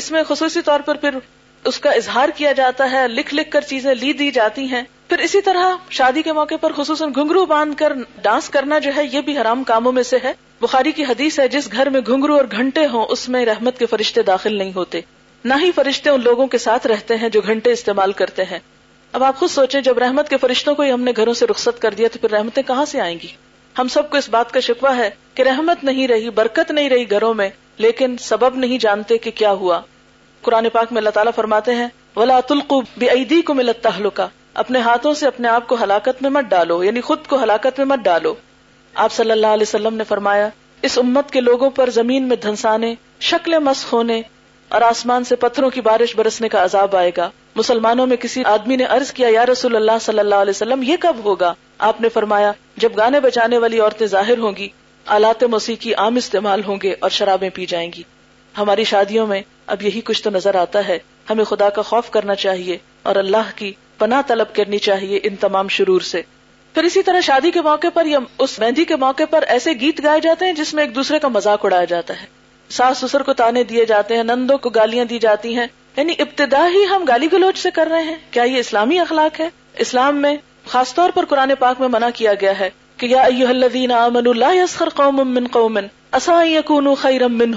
اس میں خصوصی طور پر پھر اس کا اظہار کیا جاتا ہے لکھ لکھ کر چیزیں لی دی جاتی ہیں پھر اسی طرح شادی کے موقع پر خصوصاً گھنگرو باندھ کر ڈانس کرنا جو ہے یہ بھی حرام کاموں میں سے ہے بخاری کی حدیث ہے جس گھر میں گھنگرو اور گھنٹے ہوں اس میں رحمت کے فرشتے داخل نہیں ہوتے نہ ہی فرشتے ان لوگوں کے ساتھ رہتے ہیں جو گھنٹے استعمال کرتے ہیں اب آپ خود سوچیں جب رحمت کے فرشتوں کو ہی ہم نے گھروں سے رخصت کر دیا تو پھر رحمتیں کہاں سے آئیں گی ہم سب کو اس بات کا شکوا ہے کہ رحمت نہیں رہی برکت نہیں رہی گھروں میں لیکن سبب نہیں جانتے کہ کیا ہوا قرآن پاک میں اللہ تعالیٰ فرماتے ہیں ولا ات عیدی کو ملت تہلکا اپنے ہاتھوں سے اپنے آپ کو ہلاکت میں مت ڈالو یعنی خود کو ہلاکت میں مت ڈالو آپ صلی اللہ علیہ وسلم نے فرمایا اس امت کے لوگوں پر زمین میں دھنسانے شکل مس ہونے اور آسمان سے پتھروں کی بارش برسنے کا عذاب آئے گا مسلمانوں میں کسی آدمی نے عرض کیا یا رسول اللہ صلی اللہ علیہ وسلم یہ کب ہوگا آپ نے فرمایا جب گانے بجانے والی عورتیں ظاہر ہوں گی آلات موسیقی عام استعمال ہوں گے اور شرابیں پی جائیں گی ہماری شادیوں میں اب یہی کچھ تو نظر آتا ہے ہمیں خدا کا خوف کرنا چاہیے اور اللہ کی پناہ طلب کرنی چاہیے ان تمام شرور سے پھر اسی طرح شادی کے موقع پر یا اس مہندی جی کے موقع پر ایسے گیت گائے جاتے ہیں جس میں ایک دوسرے کا مذاق اڑایا جاتا ہے ساس سسر کو تانے دیے جاتے ہیں نندوں کو گالیاں دی جاتی ہیں یعنی ابتدا ہی ہم گالی گلوچ سے کر رہے ہیں کیا یہ اسلامی اخلاق ہے اسلام میں خاص طور پر قرآن پاک میں منع کیا گیا ہے کہ یادین قوم امن قومنس رم من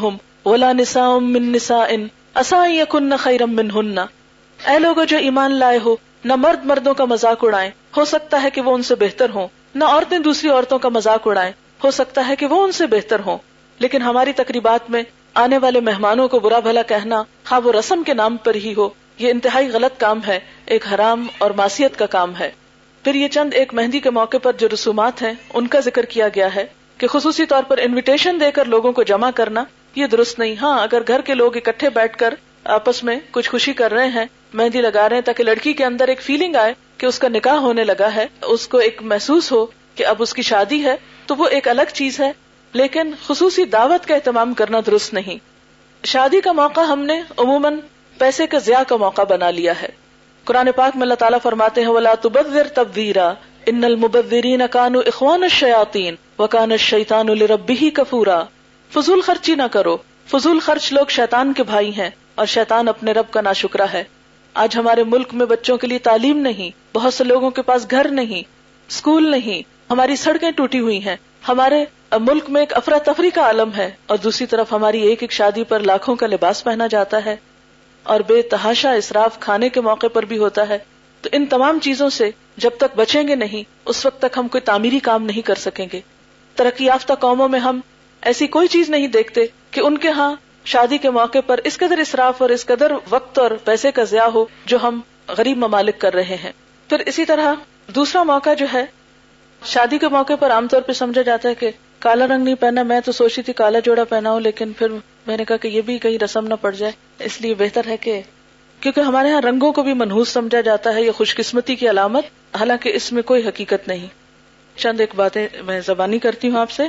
اولا نسا انسان خیرم من ہن اے لوگوں جو ایمان لائے ہو نہ مرد مردوں کا مذاق اڑائے ہو سکتا ہے کہ وہ ان سے بہتر ہوں نہ عورتیں دوسری عورتوں کا مذاق اڑائیں ہو سکتا ہے کہ وہ ان سے بہتر ہوں لیکن ہماری تقریبات میں آنے والے مہمانوں کو برا بھلا کہنا ہاں وہ رسم کے نام پر ہی ہو یہ انتہائی غلط کام ہے ایک حرام اور معصیت کا کام ہے پھر یہ چند ایک مہندی کے موقع پر جو رسومات ہیں ان کا ذکر کیا گیا ہے کہ خصوصی طور پر انویٹیشن دے کر لوگوں کو جمع کرنا یہ درست نہیں ہاں اگر گھر کے لوگ اکٹھے بیٹھ کر آپس میں کچھ خوشی کر رہے ہیں مہندی لگا رہے ہیں تاکہ لڑکی کے اندر ایک فیلنگ آئے کہ اس کا نکاح ہونے لگا ہے اس کو ایک محسوس ہو کہ اب اس کی شادی ہے تو وہ ایک الگ چیز ہے لیکن خصوصی دعوت کا اہتمام کرنا درست نہیں شادی کا موقع ہم نے عموماً پیسے کا ضیاء کا موقع بنا لیا ہے قرآن پاک میں اللہ تعالیٰ فرماتے ہیں ولا تبذر ان المبذرین اخوان الشیاطین وکان الشیطان کفورا فضول خرچی نہ کرو فضول خرچ لوگ شیطان کے بھائی ہیں اور شیطان اپنے رب کا ناشکرا ہے آج ہمارے ملک میں بچوں کے لیے تعلیم نہیں بہت سے لوگوں کے پاس گھر نہیں اسکول نہیں ہماری سڑکیں ٹوٹی ہوئی ہیں ہمارے ملک میں ایک افراتفری کا عالم ہے اور دوسری طرف ہماری ایک ایک شادی پر لاکھوں کا لباس پہنا جاتا ہے اور بے تحاشا اصراف کھانے کے موقع پر بھی ہوتا ہے تو ان تمام چیزوں سے جب تک بچیں گے نہیں اس وقت تک ہم کوئی تعمیری کام نہیں کر سکیں گے ترقی یافتہ قوموں میں ہم ایسی کوئی چیز نہیں دیکھتے کہ ان کے ہاں شادی کے موقع پر اس قدر اصراف اور اس قدر وقت اور پیسے کا ضیاع ہو جو ہم غریب ممالک کر رہے ہیں پھر اسی طرح دوسرا موقع جو ہے شادی کے موقع پر عام طور پہ سمجھا جاتا ہے کہ کالا رنگ نہیں پہنا میں تو سوچی تھی کالا جوڑا پہنا ہوں لیکن پھر میں نے کہا کہ یہ بھی کہیں رسم نہ پڑ جائے اس لیے بہتر ہے کہ کیونکہ ہمارے یہاں رنگوں کو بھی منہوس سمجھا جاتا ہے یہ خوش قسمتی کی علامت حالانکہ اس میں کوئی حقیقت نہیں چند ایک باتیں میں زبانی کرتی ہوں آپ سے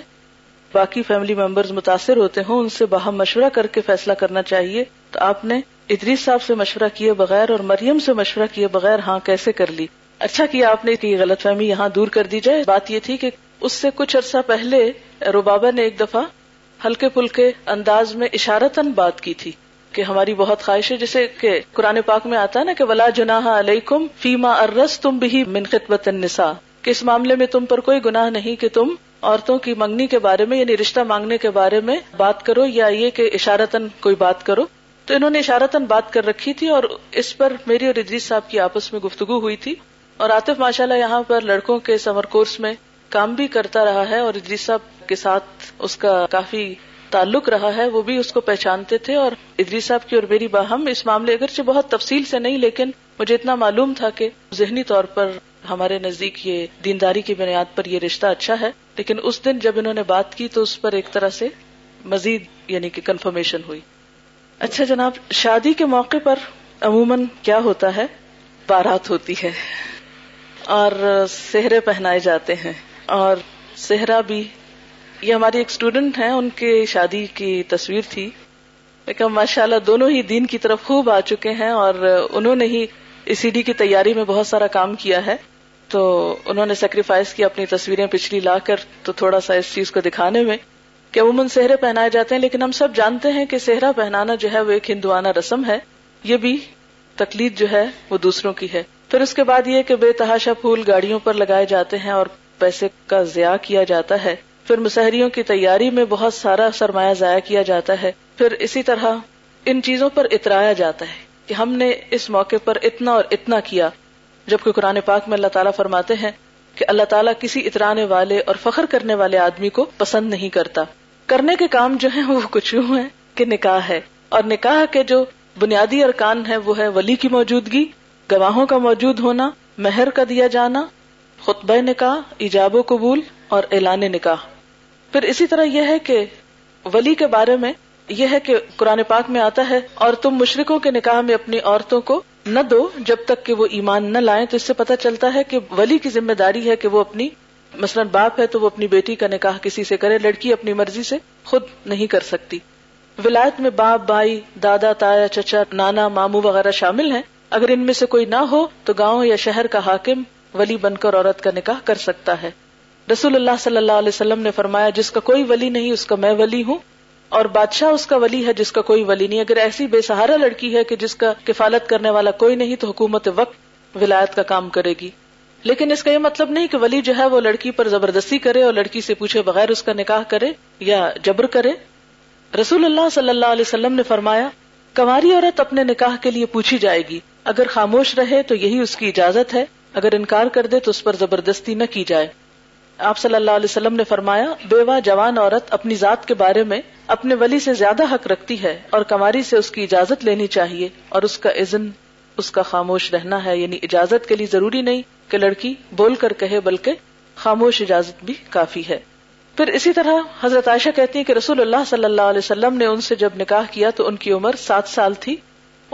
باقی فیملی ممبرز متاثر ہوتے ہوں ان سے باہم مشورہ کر کے فیصلہ کرنا چاہیے تو آپ نے ادریس صاحب سے مشورہ کیے بغیر اور مریم سے مشورہ کیے بغیر ہاں کیسے کر لی اچھا کیا آپ نے کہ غلط فہمی یہاں دور کر دی جائے بات یہ تھی کہ اس سے کچھ عرصہ پہلے روبابا نے ایک دفعہ ہلکے پھلکے انداز میں اشارتن بات کی تھی کہ ہماری بہت خواہش ہے جسے کہ قرآن پاک میں آتا ہے نا کہ ولا جناح علیکم کم فیما ارس تم بھی کہ اس معاملے میں تم پر کوئی گناہ نہیں کہ تم عورتوں کی منگنی کے بارے میں یعنی رشتہ مانگنے کے بارے میں بات کرو یا یہ کہ اشارتاً کوئی بات کرو تو انہوں نے اشارتاً بات کر رکھی تھی اور اس پر میری اور ادریس صاحب کی آپس میں گفتگو ہوئی تھی اور عاطف ماشاء اللہ یہاں پر لڑکوں کے سمر کورس میں کام بھی کرتا رہا ہے اور ادری صاحب کے ساتھ اس کا کافی تعلق رہا ہے وہ بھی اس کو پہچانتے تھے اور ادری صاحب کی اور میری باہم اس معاملے اگرچہ بہت تفصیل سے نہیں لیکن مجھے اتنا معلوم تھا کہ ذہنی طور پر ہمارے نزدیک یہ دینداری کی بنیاد پر یہ رشتہ اچھا ہے لیکن اس دن جب انہوں نے بات کی تو اس پر ایک طرح سے مزید یعنی کہ کنفرمیشن ہوئی اچھا جناب شادی کے موقع پر عموماً کیا ہوتا ہے بارات ہوتی ہے اور سہرے پہنائے جاتے ہیں اور صحرا بھی یہ ہماری ایک اسٹوڈینٹ ہیں ان کی شادی کی تصویر تھی لیکن ماشاء اللہ دونوں ہی دین کی طرف خوب آ چکے ہیں اور انہوں نے ہی ای سی ڈی کی تیاری میں بہت سارا کام کیا ہے تو انہوں نے سیکریفائز کی اپنی تصویریں پچھلی لا کر تو تھوڑا سا اس چیز کو دکھانے میں کہ عموماً سہرے پہنائے جاتے ہیں لیکن ہم سب جانتے ہیں کہ سہرا پہنانا جو ہے وہ ایک ہندوانہ رسم ہے یہ بھی تکلیف جو ہے وہ دوسروں کی ہے پھر اس کے بعد یہ کہ بے تحاشا پھول گاڑیوں پر لگائے جاتے ہیں اور پیسے کا ضیاع کیا جاتا ہے پھر مسحریوں کی تیاری میں بہت سارا سرمایہ ضائع کیا جاتا ہے پھر اسی طرح ان چیزوں پر اترایا جاتا ہے کہ ہم نے اس موقع پر اتنا اور اتنا کیا جبکہ قرآن پاک میں اللہ تعالیٰ فرماتے ہیں کہ اللہ تعالیٰ کسی اترانے والے اور فخر کرنے والے آدمی کو پسند نہیں کرتا کرنے کے کام جو ہیں وہ کچھ یوں ہیں کہ نکاح ہے اور نکاح کے جو بنیادی ارکان ہے وہ ہے ولی کی موجودگی گواہوں کا موجود ہونا مہر کا دیا جانا خطبہ نکاح ایجاب و قبول اور اعلان نکاح پھر اسی طرح یہ ہے کہ ولی کے بارے میں یہ ہے کہ قرآن پاک میں آتا ہے اور تم مشرقوں کے نکاح میں اپنی عورتوں کو نہ دو جب تک کہ وہ ایمان نہ لائیں تو اس سے پتا چلتا ہے کہ ولی کی ذمہ داری ہے کہ وہ اپنی مثلا باپ ہے تو وہ اپنی بیٹی کا نکاح کسی سے کرے لڑکی اپنی مرضی سے خود نہیں کر سکتی ولایت میں باپ بھائی دادا تایا چچا نانا مامو وغیرہ شامل ہیں اگر ان میں سے کوئی نہ ہو تو گاؤں یا شہر کا حاکم ولی بن کر عورت کا نکاح کر سکتا ہے رسول اللہ صلی اللہ علیہ وسلم نے فرمایا جس کا کوئی ولی نہیں اس کا میں ولی ہوں اور بادشاہ اس کا ولی ہے جس کا کوئی ولی نہیں اگر ایسی بے سہارا لڑکی ہے کہ جس کا کفالت کرنے والا کوئی نہیں تو حکومت وقت ولایت کا کام کرے گی لیکن اس کا یہ مطلب نہیں کہ ولی جو ہے وہ لڑکی پر زبردستی کرے اور لڑکی سے پوچھے بغیر اس کا نکاح کرے یا جبر کرے رسول اللہ صلی اللہ علیہ وسلم نے فرمایا کماری عورت اپنے نکاح کے لیے پوچھی جائے گی اگر خاموش رہے تو یہی اس کی اجازت ہے اگر انکار کر دے تو اس پر زبردستی نہ کی جائے آپ صلی اللہ علیہ وسلم نے فرمایا بیوہ جوان عورت اپنی ذات کے بارے میں اپنے ولی سے زیادہ حق رکھتی ہے اور کماری سے اس کی اجازت لینی چاہیے اور اس اس کا کا خاموش رہنا ہے یعنی اجازت کے لیے ضروری نہیں کہ لڑکی بول کر کہے بلکہ خاموش اجازت بھی کافی ہے پھر اسی طرح حضرت عائشہ کہتی ہیں کہ رسول اللہ صلی اللہ علیہ وسلم نے ان سے جب نکاح کیا تو ان کی عمر سات سال تھی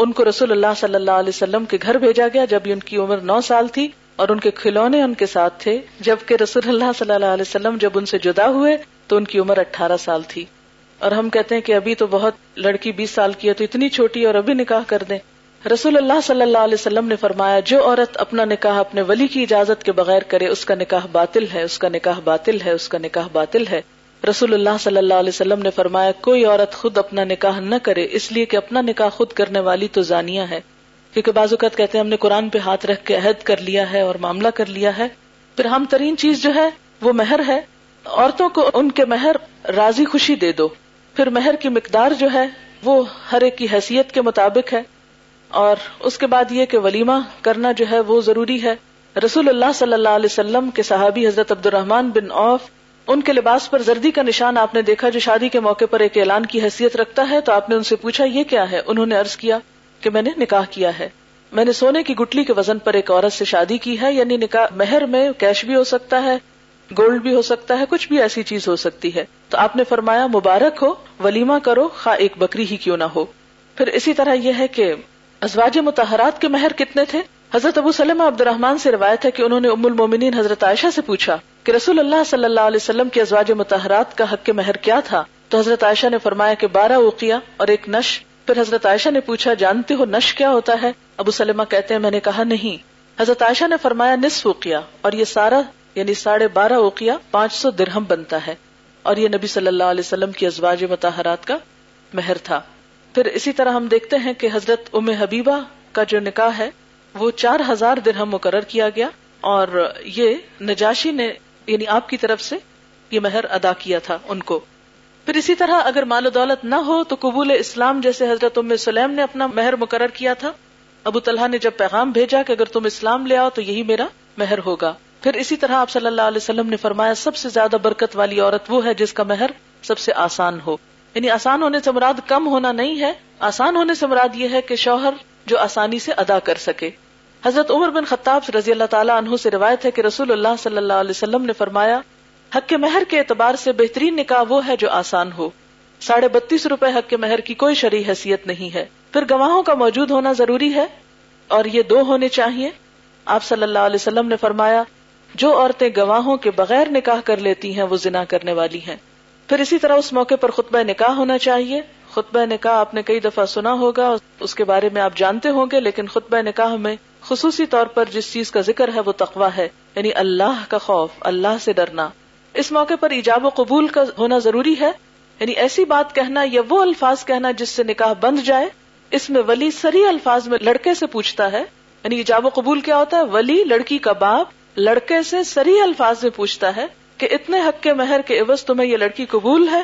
ان کو رسول اللہ صلی اللہ علیہ وسلم کے گھر بھیجا گیا جب ان کی عمر نو سال تھی اور ان کے کھلونے ان کے ساتھ تھے جبکہ رسول اللہ صلی اللہ علیہ وسلم جب ان سے جدا ہوئے تو ان کی عمر اٹھارہ سال تھی اور ہم کہتے ہیں کہ ابھی تو بہت لڑکی بیس سال کی ہے تو اتنی چھوٹی اور ابھی نکاح کر دیں رسول اللہ صلی اللہ علیہ وسلم نے فرمایا جو عورت اپنا نکاح اپنے ولی کی اجازت کے بغیر کرے اس کا نکاح باطل ہے اس کا نکاح باطل ہے اس کا نکاح باطل ہے رسول اللہ صلی اللہ علیہ وسلم نے فرمایا کوئی عورت خود اپنا نکاح نہ کرے اس لیے کہ اپنا نکاح خود کرنے والی تو زانیہ ہے کیونکہ بعض اوقات کہتے ہیں ہم نے قرآن پہ ہاتھ رکھ کے عہد کر لیا ہے اور معاملہ کر لیا ہے پھر ہم ترین چیز جو ہے وہ مہر ہے عورتوں کو ان کے مہر راضی خوشی دے دو پھر مہر کی مقدار جو ہے وہ ہر ایک کی حیثیت کے مطابق ہے اور اس کے بعد یہ کہ ولیمہ کرنا جو ہے وہ ضروری ہے رسول اللہ صلی اللہ علیہ وسلم کے صحابی حضرت عبد الرحمان بن اوف ان کے لباس پر زردی کا نشان آپ نے دیکھا جو شادی کے موقع پر ایک اعلان کی حیثیت رکھتا ہے تو آپ نے ان سے پوچھا یہ کیا ہے انہوں نے ارض کیا کہ میں نے نکاح کیا ہے میں نے سونے کی گٹلی کے وزن پر ایک عورت سے شادی کی ہے یعنی نکاح مہر میں کیش بھی ہو سکتا ہے گولڈ بھی ہو سکتا ہے کچھ بھی ایسی چیز ہو سکتی ہے تو آپ نے فرمایا مبارک ہو ولیمہ کرو خا ایک بکری ہی کیوں نہ ہو پھر اسی طرح یہ ہے کہ ازواج متحرات کے مہر کتنے تھے حضرت ابو سلم عبد الرحمان سے روایت ہے کہ انہوں نے ام المومنین حضرت عائشہ سے پوچھا کہ رسول اللہ صلی اللہ علیہ وسلم کی ازواج متحرات کا حق مہر کیا تھا تو حضرت عائشہ نے فرمایا کہ بارہ اوقیہ اور ایک نش پھر حضرت عائشہ نے پوچھا جانتے ہو نش کیا ہوتا ہے ابو سلمہ کہتے ہیں میں نے کہا نہیں حضرت عائشہ نے فرمایا نصف اوقیا اور یہ سارا یعنی ساڑھے بارہ اوقیہ پانچ سو درہم بنتا ہے اور یہ نبی صلی اللہ علیہ وسلم کی ازواج متحرات کا مہر تھا پھر اسی طرح ہم دیکھتے ہیں کہ حضرت ام حبیبہ کا جو نکاح ہے وہ چار ہزار درہم مقرر کیا گیا اور یہ نجاشی نے یعنی آپ کی طرف سے یہ مہر ادا کیا تھا ان کو پھر اسی طرح اگر مال و دولت نہ ہو تو قبول اسلام جیسے حضرت ام سلیم نے اپنا مہر مقرر کیا تھا ابو طلحہ نے جب پیغام بھیجا کہ اگر تم اسلام لے آؤ تو یہی میرا مہر ہوگا پھر اسی طرح آپ صلی اللہ علیہ وسلم نے فرمایا سب سے زیادہ برکت والی عورت وہ ہے جس کا مہر سب سے آسان ہو یعنی آسان ہونے سے مراد کم ہونا نہیں ہے آسان ہونے سے مراد یہ ہے کہ شوہر جو آسانی سے ادا کر سکے حضرت عمر بن خطاب رضی اللہ تعالیٰ عنہ سے روایت ہے کہ رسول اللہ صلی اللہ علیہ وسلم نے فرمایا حق کے مہر کے اعتبار سے بہترین نکاح وہ ہے جو آسان ہو ساڑھے بتیس روپے حق کے مہر کی کوئی شرعی حیثیت نہیں ہے پھر گواہوں کا موجود ہونا ضروری ہے اور یہ دو ہونے چاہیے آپ صلی اللہ علیہ وسلم نے فرمایا جو عورتیں گواہوں کے بغیر نکاح کر لیتی ہیں وہ زنا کرنے والی ہیں پھر اسی طرح اس موقع پر خطبہ نکاح ہونا چاہیے خطبہ نکاح آپ نے کئی دفعہ سنا ہوگا اس کے بارے میں آپ جانتے ہوں گے لیکن خطبہ نکاح میں خصوصی طور پر جس چیز کا ذکر ہے وہ تقوا ہے یعنی اللہ کا خوف اللہ سے ڈرنا اس موقع پر ایجاب و قبول کا ہونا ضروری ہے یعنی ایسی بات کہنا یا وہ الفاظ کہنا جس سے نکاح بند جائے اس میں ولی سری الفاظ میں لڑکے سے پوچھتا ہے یعنی ایجاب و قبول کیا ہوتا ہے ولی لڑکی کا باپ لڑکے سے سری الفاظ میں پوچھتا ہے کہ اتنے حق کے مہر کے عوض تمہیں یہ لڑکی قبول ہے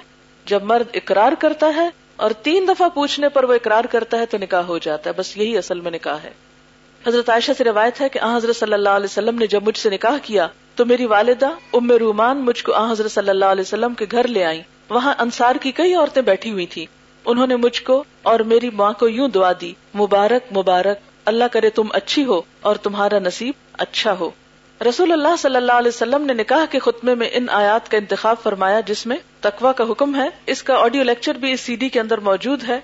جب مرد اقرار کرتا ہے اور تین دفعہ پوچھنے پر وہ اقرار کرتا ہے تو نکاح ہو جاتا ہے بس یہی اصل میں نکاح ہے حضرت عائشہ سے روایت ہے کہ حضرت صلی اللہ علیہ وسلم نے جب مجھ سے نکاح کیا تو میری والدہ ام رومان مجھ کو حضرت صلی اللہ علیہ وسلم کے گھر لے آئی وہاں انصار کی کئی عورتیں بیٹھی ہوئی تھی انہوں نے مجھ کو اور میری ماں کو یوں دعا دی مبارک مبارک اللہ کرے تم اچھی ہو اور تمہارا نصیب اچھا ہو رسول اللہ صلی اللہ علیہ وسلم نے نکاح کے خطمے میں ان آیات کا انتخاب فرمایا جس میں تقوا کا حکم ہے اس کا آڈیو لیکچر بھی اس سی ڈی کے اندر موجود ہے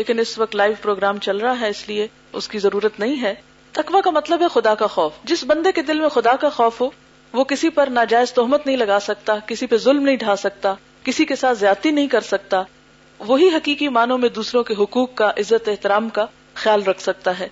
لیکن اس وقت لائیو پروگرام چل رہا ہے اس لیے اس کی ضرورت نہیں ہے تقوا کا مطلب ہے خدا کا خوف جس بندے کے دل میں خدا کا خوف ہو وہ کسی پر ناجائز تہمت نہیں لگا سکتا کسی پہ ظلم نہیں ڈھا سکتا کسی کے ساتھ زیادتی نہیں کر سکتا وہی حقیقی معنوں میں دوسروں کے حقوق کا عزت احترام کا خیال رکھ سکتا ہے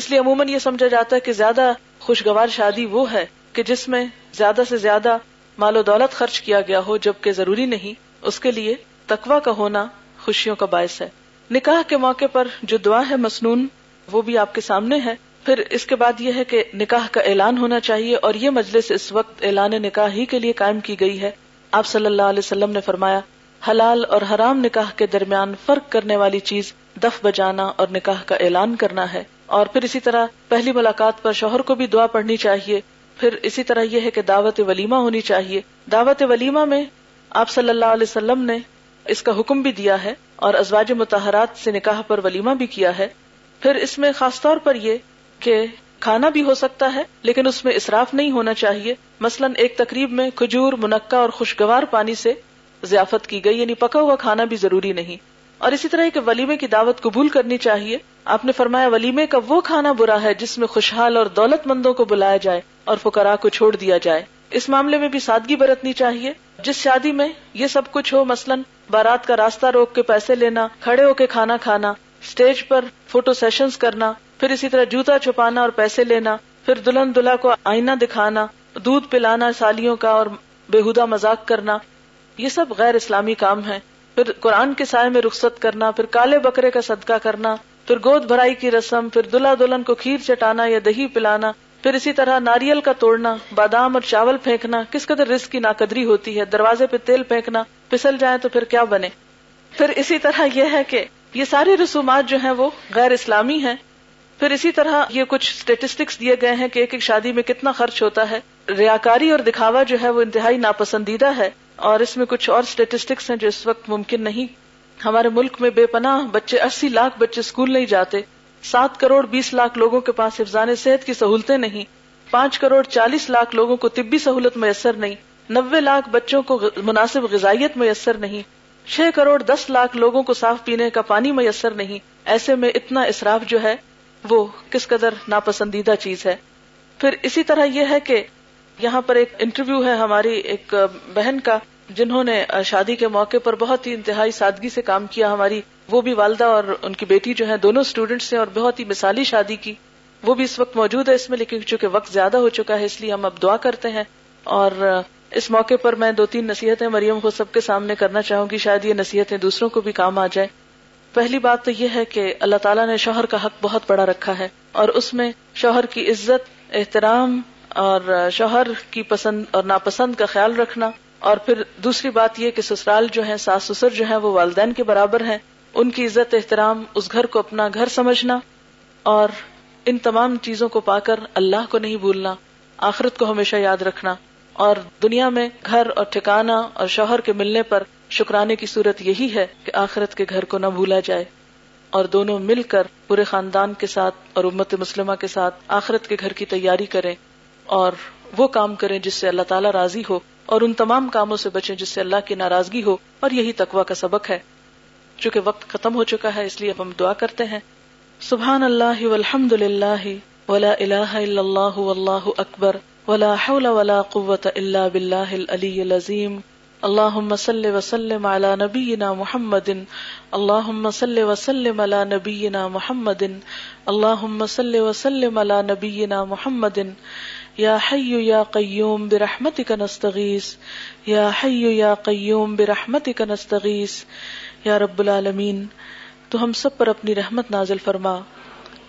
اس لیے عموماً یہ سمجھا جاتا ہے کہ زیادہ خوشگوار شادی وہ ہے کہ جس میں زیادہ سے زیادہ مال و دولت خرچ کیا گیا ہو جبکہ ضروری نہیں اس کے لیے تقوا کا ہونا خوشیوں کا باعث ہے نکاح کے موقع پر جو دعا ہے مسنون وہ بھی آپ کے سامنے ہے پھر اس کے بعد یہ ہے کہ نکاح کا اعلان ہونا چاہیے اور یہ مجلس اس وقت اعلان نکاح ہی کے لیے قائم کی گئی ہے آپ صلی اللہ علیہ وسلم نے فرمایا حلال اور حرام نکاح کے درمیان فرق کرنے والی چیز دف بجانا اور نکاح کا اعلان کرنا ہے اور پھر اسی طرح پہلی ملاقات پر شوہر کو بھی دعا پڑھنی چاہیے پھر اسی طرح یہ ہے کہ دعوت ولیمہ ہونی چاہیے دعوت ولیمہ میں آپ صلی اللہ علیہ وسلم نے اس کا حکم بھی دیا ہے اور ازواج متحرات سے نکاح پر ولیمہ بھی کیا ہے پھر اس میں خاص طور پر یہ کہ کھانا بھی ہو سکتا ہے لیکن اس میں اصراف نہیں ہونا چاہیے مثلا ایک تقریب میں کھجور منقع اور خوشگوار پانی سے ضیافت کی گئی یعنی پکا ہوا کھانا بھی ضروری نہیں اور اسی طرح کہ ولیمے کی دعوت قبول کرنی چاہیے آپ نے فرمایا ولیمے کا وہ کھانا برا ہے جس میں خوشحال اور دولت مندوں کو بلایا جائے اور فکرا کو چھوڑ دیا جائے اس معاملے میں بھی سادگی برتنی چاہیے جس شادی میں یہ سب کچھ ہو مثلا بارات کا راستہ روک کے پیسے لینا کھڑے ہو کے کھانا کھانا اسٹیج پر فوٹو سیشنز کرنا پھر اسی طرح جوتا چھپانا اور پیسے لینا پھر دلہن دلہا کو آئینہ دکھانا دودھ پلانا سالیوں کا اور بےحدہ مذاق کرنا یہ سب غیر اسلامی کام ہے پھر قرآن کے سائے میں رخصت کرنا پھر کالے بکرے کا صدقہ کرنا پھر گود بھرائی کی رسم پھر دلہا دلہن کو کھیر چٹانا یا دہی پلانا پھر اسی طرح ناریل کا توڑنا بادام اور چاول پھینکنا کس قدر رسک کی ناقدری ہوتی ہے دروازے پہ تیل پھینکنا پھسل جائیں تو پھر کیا بنے پھر اسی طرح یہ ہے کہ یہ ساری رسومات جو ہیں وہ غیر اسلامی ہیں پھر اسی طرح یہ کچھ اسٹیٹسٹکس دیے گئے ہیں کہ ایک ایک شادی میں کتنا خرچ ہوتا ہے ریاکاری اور دکھاوا جو ہے وہ انتہائی ناپسندیدہ ہے اور اس میں کچھ اور اسٹیٹسٹکس ہیں جو اس وقت ممکن نہیں ہمارے ملک میں بے پناہ بچے اسی لاکھ بچے اسکول نہیں جاتے سات کروڑ بیس لاکھ لوگوں کے پاس حفظان صحت کی سہولتیں نہیں پانچ کروڑ چالیس لاکھ لوگوں کو طبی سہولت میسر نہیں نوے لاکھ بچوں کو مناسب غذائیت میسر نہیں چھ کروڑ دس لاکھ لوگوں کو صاف پینے کا پانی میسر نہیں ایسے میں اتنا اصراف جو ہے وہ کس قدر ناپسندیدہ چیز ہے پھر اسی طرح یہ ہے کہ یہاں پر ایک انٹرویو ہے ہماری ایک بہن کا جنہوں نے شادی کے موقع پر بہت ہی انتہائی سادگی سے کام کیا ہماری وہ بھی والدہ اور ان کی بیٹی جو ہے دونوں اسٹوڈینٹس ہیں اور بہت ہی مثالی شادی کی وہ بھی اس وقت موجود ہے اس میں لیکن چونکہ وقت زیادہ ہو چکا ہے اس لیے ہم اب دعا کرتے ہیں اور اس موقع پر میں دو تین نصیحتیں مریم کو سب کے سامنے کرنا چاہوں گی شاید یہ نصیحتیں دوسروں کو بھی کام آ جائیں پہلی بات تو یہ ہے کہ اللہ تعالیٰ نے شوہر کا حق بہت بڑا رکھا ہے اور اس میں شوہر کی عزت احترام اور شوہر کی پسند اور ناپسند کا خیال رکھنا اور پھر دوسری بات یہ کہ سسرال جو ہیں ساس سسر جو ہیں وہ والدین کے برابر ہیں ان کی عزت احترام اس گھر کو اپنا گھر سمجھنا اور ان تمام چیزوں کو پا کر اللہ کو نہیں بھولنا آخرت کو ہمیشہ یاد رکھنا اور دنیا میں گھر اور ٹھکانا اور شوہر کے ملنے پر شکرانے کی صورت یہی ہے کہ آخرت کے گھر کو نہ بھولا جائے اور دونوں مل کر پورے خاندان کے ساتھ اور امت مسلمہ کے ساتھ آخرت کے گھر کی تیاری کریں اور وہ کام کریں جس سے اللہ تعالیٰ راضی ہو اور ان تمام کاموں سے بچیں جس سے اللہ کی ناراضگی ہو اور یہی تقوا کا سبق ہے چونکہ وقت ختم ہو چکا ہے اس لیے اب ہم دعا کرتے ہیں سبحان اللہ الحمد للہ ولا اللہ اللہ اکبر ولا حول ولا قوت اللہ العظیم اللہ صلی وسلم علی نبینا محمد اللہ صلی وسلم علی نبینا محمد اللہ صلی وسلم علی نبینا محمد یا حی یا قیوم برحمتک نستغیث یا حی یا قیوم برحمتک نستغیث یا رب العالمین تو ہم سب پر اپنی رحمت نازل فرما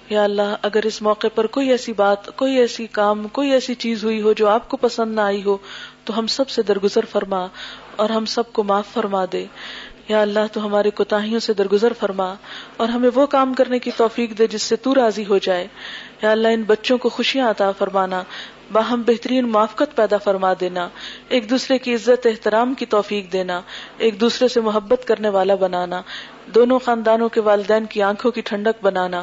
یا اللہ اگر اس موقع پر کوئی ایسی بات کوئی ایسی کام کوئی ایسی چیز ہوئی ہو جو آپ کو پسند نہ آئی ہو تو ہم سب سے درگزر فرما اور ہم سب کو معاف فرما دے یا اللہ تو ہمارے کوتاحیوں سے درگزر فرما اور ہمیں وہ کام کرنے کی توفیق دے جس سے تو راضی ہو جائے یا اللہ ان بچوں کو خوشیاں عطا فرمانا باہم بہترین معافقت پیدا فرما دینا ایک دوسرے کی عزت احترام کی توفیق دینا ایک دوسرے سے محبت کرنے والا بنانا دونوں خاندانوں کے والدین کی آنکھوں کی ٹھنڈک بنانا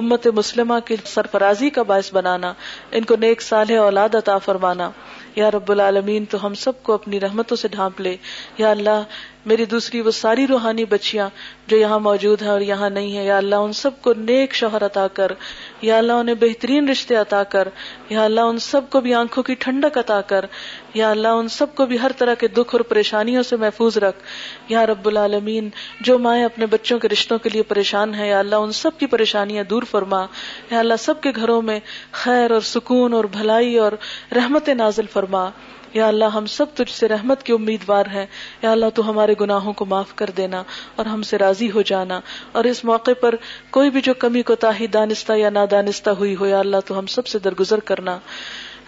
امت مسلمہ کی سرفرازی کا باعث بنانا ان کو نیک سال ہے اولاد عطا فرمانا یا رب العالمین تو ہم سب کو اپنی رحمتوں سے ڈھانپ لے یا اللہ میری دوسری وہ ساری روحانی بچیاں جو یہاں موجود ہیں اور یہاں نہیں ہیں یا اللہ ان سب کو نیک شوہر عطا کر یا اللہ انہیں بہترین رشتے عطا کر یا اللہ ان سب کو بھی آنکھوں کی ٹھنڈک عطا کر یا اللہ ان سب کو بھی ہر طرح کے دکھ اور پریشانیوں سے محفوظ رکھ یا رب العالمین جو مائیں اپنے بچوں کے رشتوں کے لیے پریشان ہیں یا اللہ ان سب کی پریشانیاں دور فرما یا اللہ سب کے گھروں میں خیر اور سکون اور بھلائی اور رحمت نازل فرما یا اللہ ہم سب تجھ سے رحمت کی امیدوار ہیں یا اللہ تو ہمارے گناہوں کو معاف کر دینا اور ہم سے راضی ہو جانا اور اس موقع پر کوئی بھی جو کمی کوتا دانستہ یا نادانستہ ہوئی ہو یا اللہ تو ہم سب سے درگزر کرنا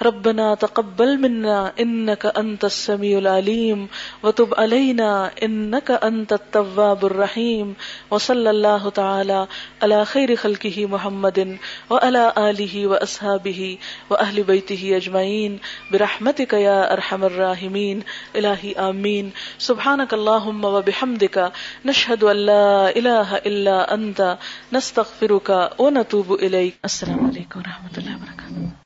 ربنا تقبل منا انك انك انت انت السميع العليم وتب علينا التواب الرحيم وصلى الله تعالى على خير خلقه محمد وعلى اله واصحابه واهل بيته اجمعين برحمتك يا ارحم الراحمين الهي امين سبحانك اللهم وبحمدك نشهد ان اجمعین برحمتی اللہ عامین سبحان کل و بحمد کا شہد اللہ کا